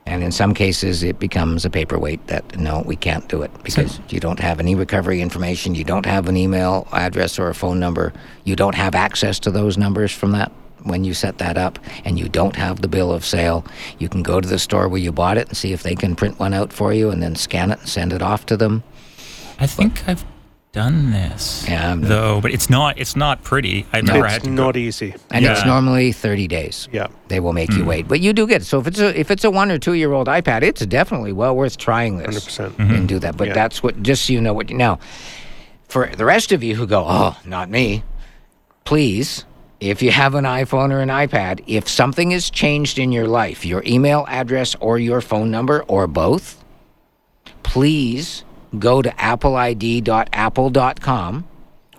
And in some cases, it becomes a paperweight that no, we can't do it because you don't have any recovery information, you don't have an email address or a phone number, you don't have access to those numbers from that when you set that up, and you don't have the bill of sale. You can go to the store where you bought it and see if they can print one out for you and then scan it and send it off to them. I think I've done this. Yeah, I'm- though, but it's not it's not pretty. I've never had It's to not go. easy. And it's normally 30 days. Yeah. They will make you hmm. wait. But you do get it. So if it's a if it's a 1 or 2 year old iPad, it's definitely well worth trying this. 100%. Mm-hmm. And do that. But Yeah. that's what just so you know what you now for the rest of you who go, "Oh, not me." Please, if you have an iPhone or an iPad, if something has changed in your life, your email address or your phone number or both, please go to appleid.apple.com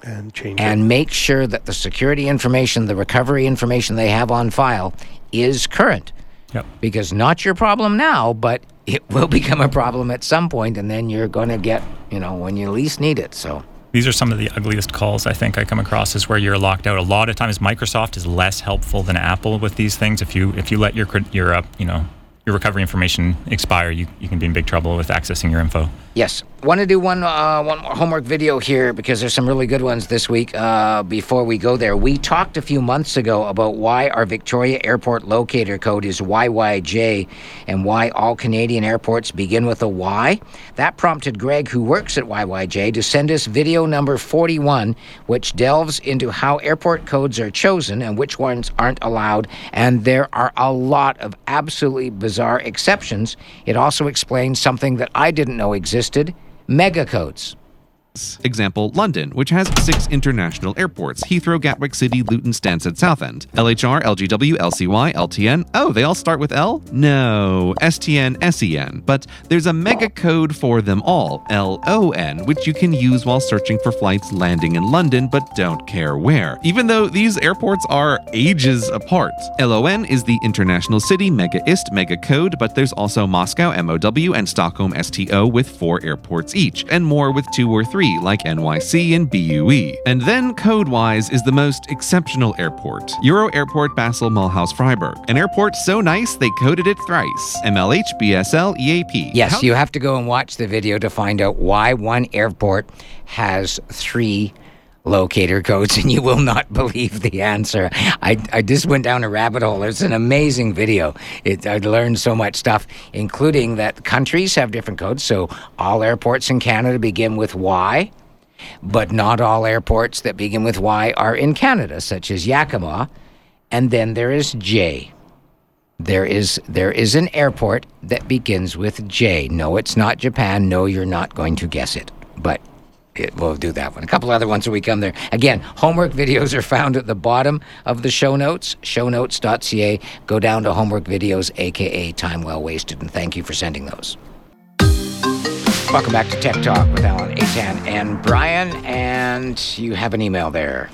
And change it. and make sure that the security information, the recovery information they have on file is current. Yep. Because not your problem now, but it will become a problem at some point, and then you're going to get, you know, when you least need it. So, These are some of the ugliest calls I think I come across is where you're locked out. A lot of times, Microsoft is less helpful than Apple with these things. If you if you let your your uh, you know your recovery information expire, you, you can be in big trouble with accessing your info. Yes, want to do one uh, one more homework video here because there's some really good ones this week. Uh, before we go there, we talked a few months ago about why our Victoria Airport locator code is YYJ and why all Canadian airports begin with a Y. That prompted Greg, who works at YYJ, to send us video number 41, which delves into how airport codes are chosen and which ones aren't allowed. And there are a lot of absolutely bizarre exceptions. It also explains something that I didn't know existed mega codes. Example, London, which has six international airports Heathrow, Gatwick City, Luton, Stansted, Southend. LHR, LGW, LCY, LTN. Oh, they all start with L? No, STN, SEN. But there's a mega code for them all, LON, which you can use while searching for flights landing in London but don't care where. Even though these airports are ages apart. LON is the International City Mega IST mega code, but there's also Moscow MOW and Stockholm STO with four airports each, and more with two or three, like NYC and BUE. And then code wise is the most exceptional airport Euro Airport Basel Mulhouse Freiburg. An airport so nice they coded it thrice MLH BSL EAP. Yes, How- you have to go and watch the video to find out why one airport has three locator codes, and you will not believe the answer. I, I just went down a rabbit hole. It's an amazing video. It, I learned so much stuff, including that countries have different codes. So all airports in Canada begin with Y, but not all airports that begin with Y are in Canada, such as Yakima. And then there is J. There is there is an airport that begins with J. No, it's not Japan. No, you're not going to guess it. But it, we'll do that one. A couple other ones when we come there. Again, homework videos are found at the bottom of the show notes, shownotes.ca. Go down to homework videos, aka time well wasted, and thank you for sending those. Welcome back to Tech Talk with Alan Eitan and Brian, and you have an email there.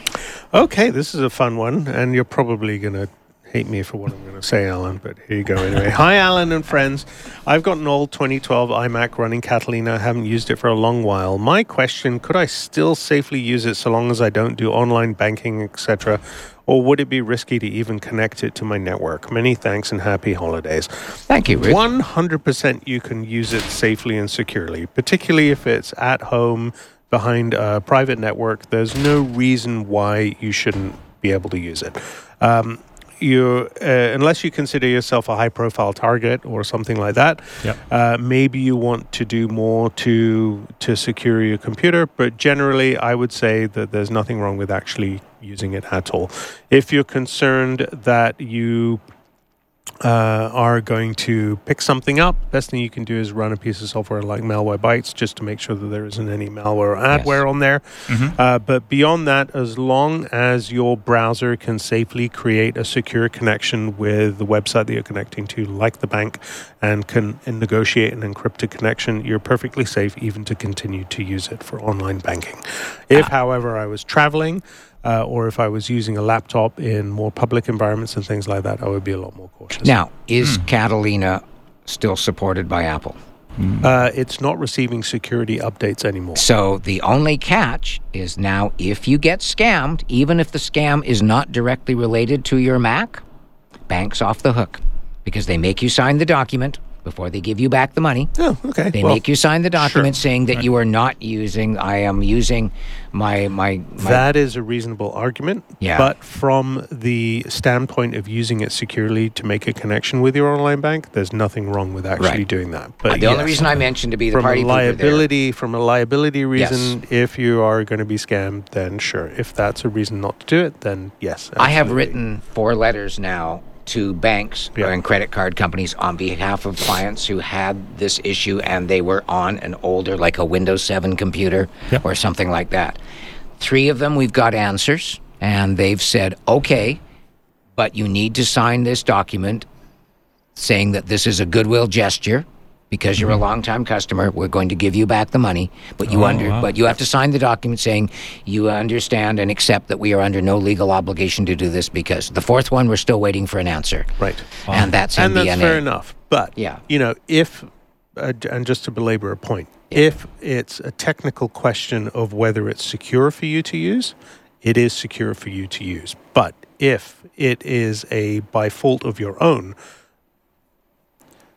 Okay, this is a fun one, and you're probably going to hate me for what I'm going to say, Alan, but here you go anyway. Hi, Alan and friends. I've got an old 2012 iMac running Catalina. I haven't used it for a long while. My question could I still safely use it so long as I don't do online banking, etc.? Or would it be risky to even connect it to my network? Many thanks and happy holidays. Thank you, Ruth. 100% you can use it safely and securely, particularly if it's at home behind a private network. There's no reason why you shouldn't be able to use it. Um, you, uh, unless you consider yourself a high-profile target or something like that, Yep. uh, maybe you want to do more to to secure your computer. But generally, I would say that there's nothing wrong with actually using it at all. If you're concerned that you uh, are going to pick something up, best thing you can do is run a piece of software like Malwarebytes just to make sure that there isn't any malware or adware on there. Uh, but beyond that, as long as your browser can safely create a secure connection with the website that you're connecting to, like the bank, and can negotiate an encrypted connection, you're perfectly safe even to continue to use it for online banking. If, however, I was traveling, uh, or if I was using a laptop in more public environments and things like that, I would be a lot more cautious. Now, is Catalina still supported by Apple? Uh, it's not receiving security updates anymore. So the only catch is now if you get scammed, even if the scam is not directly related to your Mac, bank's off the hook because they make you sign the document before they give you back the money. Oh, okay. They Well, make you sign the document saying that you are not using. I am using my my. my That is a reasonable argument. Yeah. But from the standpoint of using it securely to make a connection with your online bank, there's nothing wrong with actually Right. doing that. Uh, But the only reason I mentioned to be the from party liability from a liability reason, Yes. if you are going to be scammed, then sure. If that's a reason not to do it, then yes. I have written four letters now to banks Yeah. and credit card companies on behalf of clients who had this issue and they were on an older, like a Windows 7 computer Yep. or something like that. Three of them, we've got answers, and they've said, okay, but you need to sign this document saying that this is a goodwill gesture. Because you're a longtime customer, we're going to give you back the money, but you Oh, under, wow. but you have to sign the document saying you understand and accept that we are under no legal obligation to do this. Because the fourth one, we're still waiting for an answer, Right. and that's and MBNA. that's fair enough. But Yeah. you know, if uh, and just to belabor a point, if it's a technical question of whether it's secure for you to use, it is secure for you to use. But if it is a by fault of your own,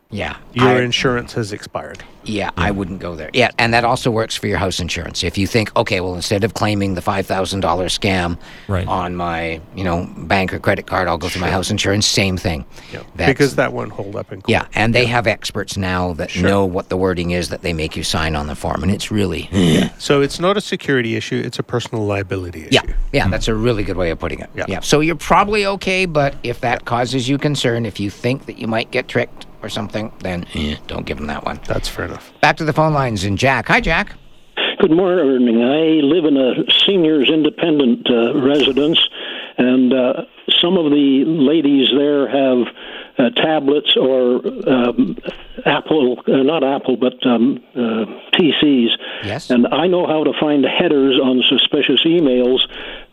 Yeah, your I- insurance has expired. Yeah, I wouldn't go there. Yeah, and that also works for your house insurance. If you think, okay, well, instead of claiming the five thousand dollar scam Right. on my, you know, bank or credit card, I'll go through my house insurance. Same thing. Yeah. That's- because that won't hold up in court. Yeah, and they have experts now that know what the wording is that they make you sign on the form, and it's really So it's not a security issue; it's a personal liability issue. yeah, yeah. That's a really good way of putting it. Yeah. Yeah. So you're probably okay, but if that causes you concern, if you think that you might get tricked or something, then eh, don't give them that one. That's fair enough. Back to the phone lines and Jack. Hi, Jack. Good morning. I live in a seniors independent uh, residence, and uh, some of the ladies there have uh, tablets or um, Apple, uh, not Apple, but um, uh, PCs. Yes. And I know how to find headers on suspicious emails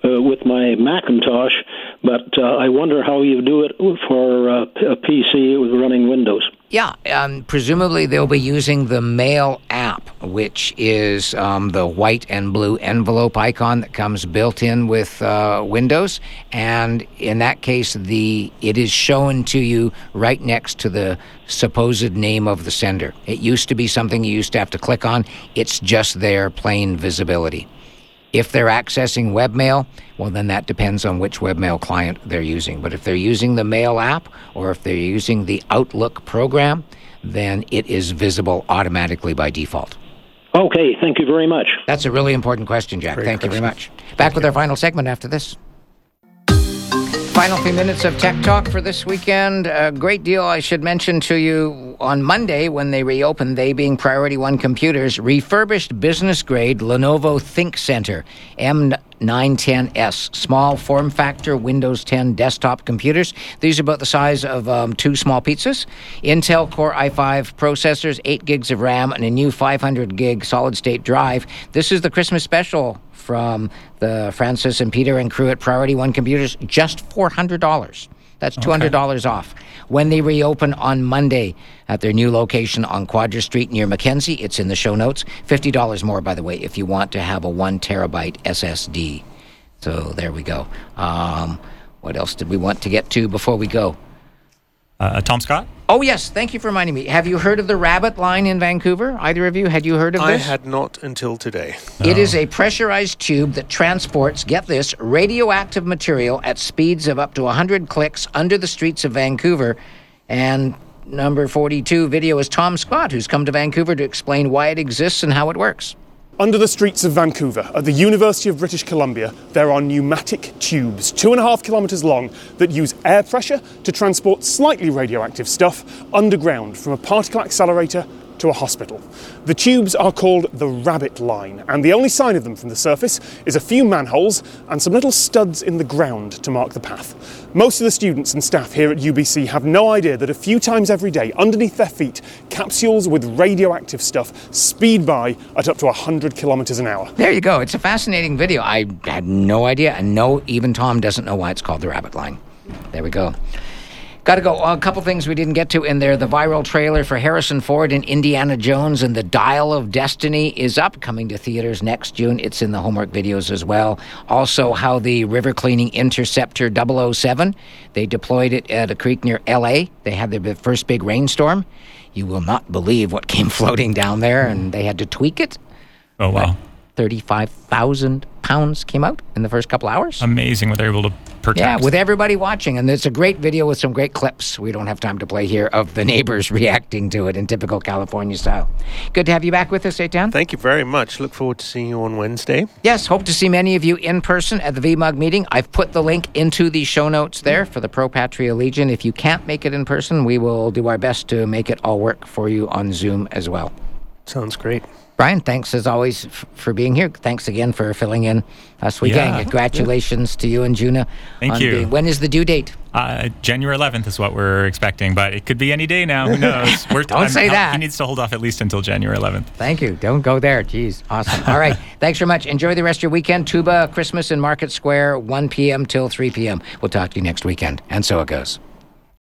uh, with my Macintosh, but uh, I wonder how you do it for uh, a PC with running Windows. Yeah, um, presumably they'll be using the Mail app, which is um, the white and blue envelope icon that comes built in with uh, Windows, and in that case, the it is shown to you right next to the supposed name of the sender. It used to be something you used to have to click on. It's just there, plain visibility. If they're accessing webmail, well, then that depends on which webmail client they're using. But if they're using the Mail app or if they're using the Outlook program, then it is visible automatically by default. Okay, thank you very much. That's a really important question, Jack. Thank you very much. Back with our final segment after this. Final few minutes of Tech Talk for this weekend. A great deal I should mention to you on Monday when they reopened, they being Priority One Computers, refurbished business grade Lenovo ThinkCentre M910S, small form factor Windows 10 desktop computers. These are about the size of um, two small pizzas. Intel Core i5 processors, 8 gigs of RAM, and a new 500 gig solid state drive. This is the Christmas special from the Francis and Peter and crew at Priority One Computers, just $400. That's $200 off. When they reopen on Monday at their new location on Quadra Street near Mackenzie, it's in the show notes. $50 more, by the way, if you want to have a one terabyte SSD. So there we go. Um, what else did we want to get to before we go? Uh, Tom Scott? Oh, yes. Thank you for reminding me. Have you heard of the Rabbit line in Vancouver? Either of you? Had you heard of I this? had not until today. It is a pressurized tube that transports, get this, radioactive material at speeds of up to 100 clicks under the streets of Vancouver. And number 42 video is Tom Scott, who's come to Vancouver to explain why it exists and how it works. Under the streets of Vancouver, at the University of British Columbia, there are pneumatic tubes, two and a half kilometres long, that use air pressure to transport slightly radioactive stuff underground from a particle accelerator to a hospital. The tubes are called the Rabbit Line, and the only sign of them from the surface is a few manholes and some little studs in the ground to mark the path. Most of the students and staff here at UBC have no idea that a few times every day, underneath their feet, capsules with radioactive stuff speed by at up to 100 kilometres an hour. There you go. It's a fascinating video. I had no idea, and no, even Tom doesn't know why it's called the Rabbit Line. There we go. Got to go. A couple things we didn't get to in there. The viral trailer for Harrison Ford in Indiana Jones and the Dial of Destiny is up, coming to theaters next June. It's in the homework videos as well. Also, how the river cleaning interceptor 007, they deployed it at a creek near L.A. They had their first big rainstorm. You will not believe what came floating down there, and they had to tweak it. Oh, wow. 35,000 pounds came out in the first couple hours. Amazing what they're able to protect. Yeah, with everybody watching. And it's a great video with some great clips. We don't have time to play here of the neighbors reacting to it in typical California style. Good to have you back with us, Eitan. Thank you very much. Look forward to seeing you on Wednesday. Yes, hope to see many of you in person at the VMUG meeting. I've put the link into the show notes there for the Pro Patria Legion. If you can't make it in person, we will do our best to make it all work for you on Zoom as well. Sounds great. Brian, thanks as always f- for being here. Thanks again for filling in us. weekend. Yeah. Congratulations to you and Juna. Thank you. being- when is the due date? Uh, January 11th is what we're expecting, but it could be any day now. Who knows? We're, Don't say that. He needs to hold off at least until January 11th. Thank you. Don't go there. Jeez. Awesome. All right. Thanks very much. Enjoy the rest of your weekend. Tuba Christmas in Market Square, 1 p.m. till 3 p.m. We'll talk to you next weekend. And so it goes.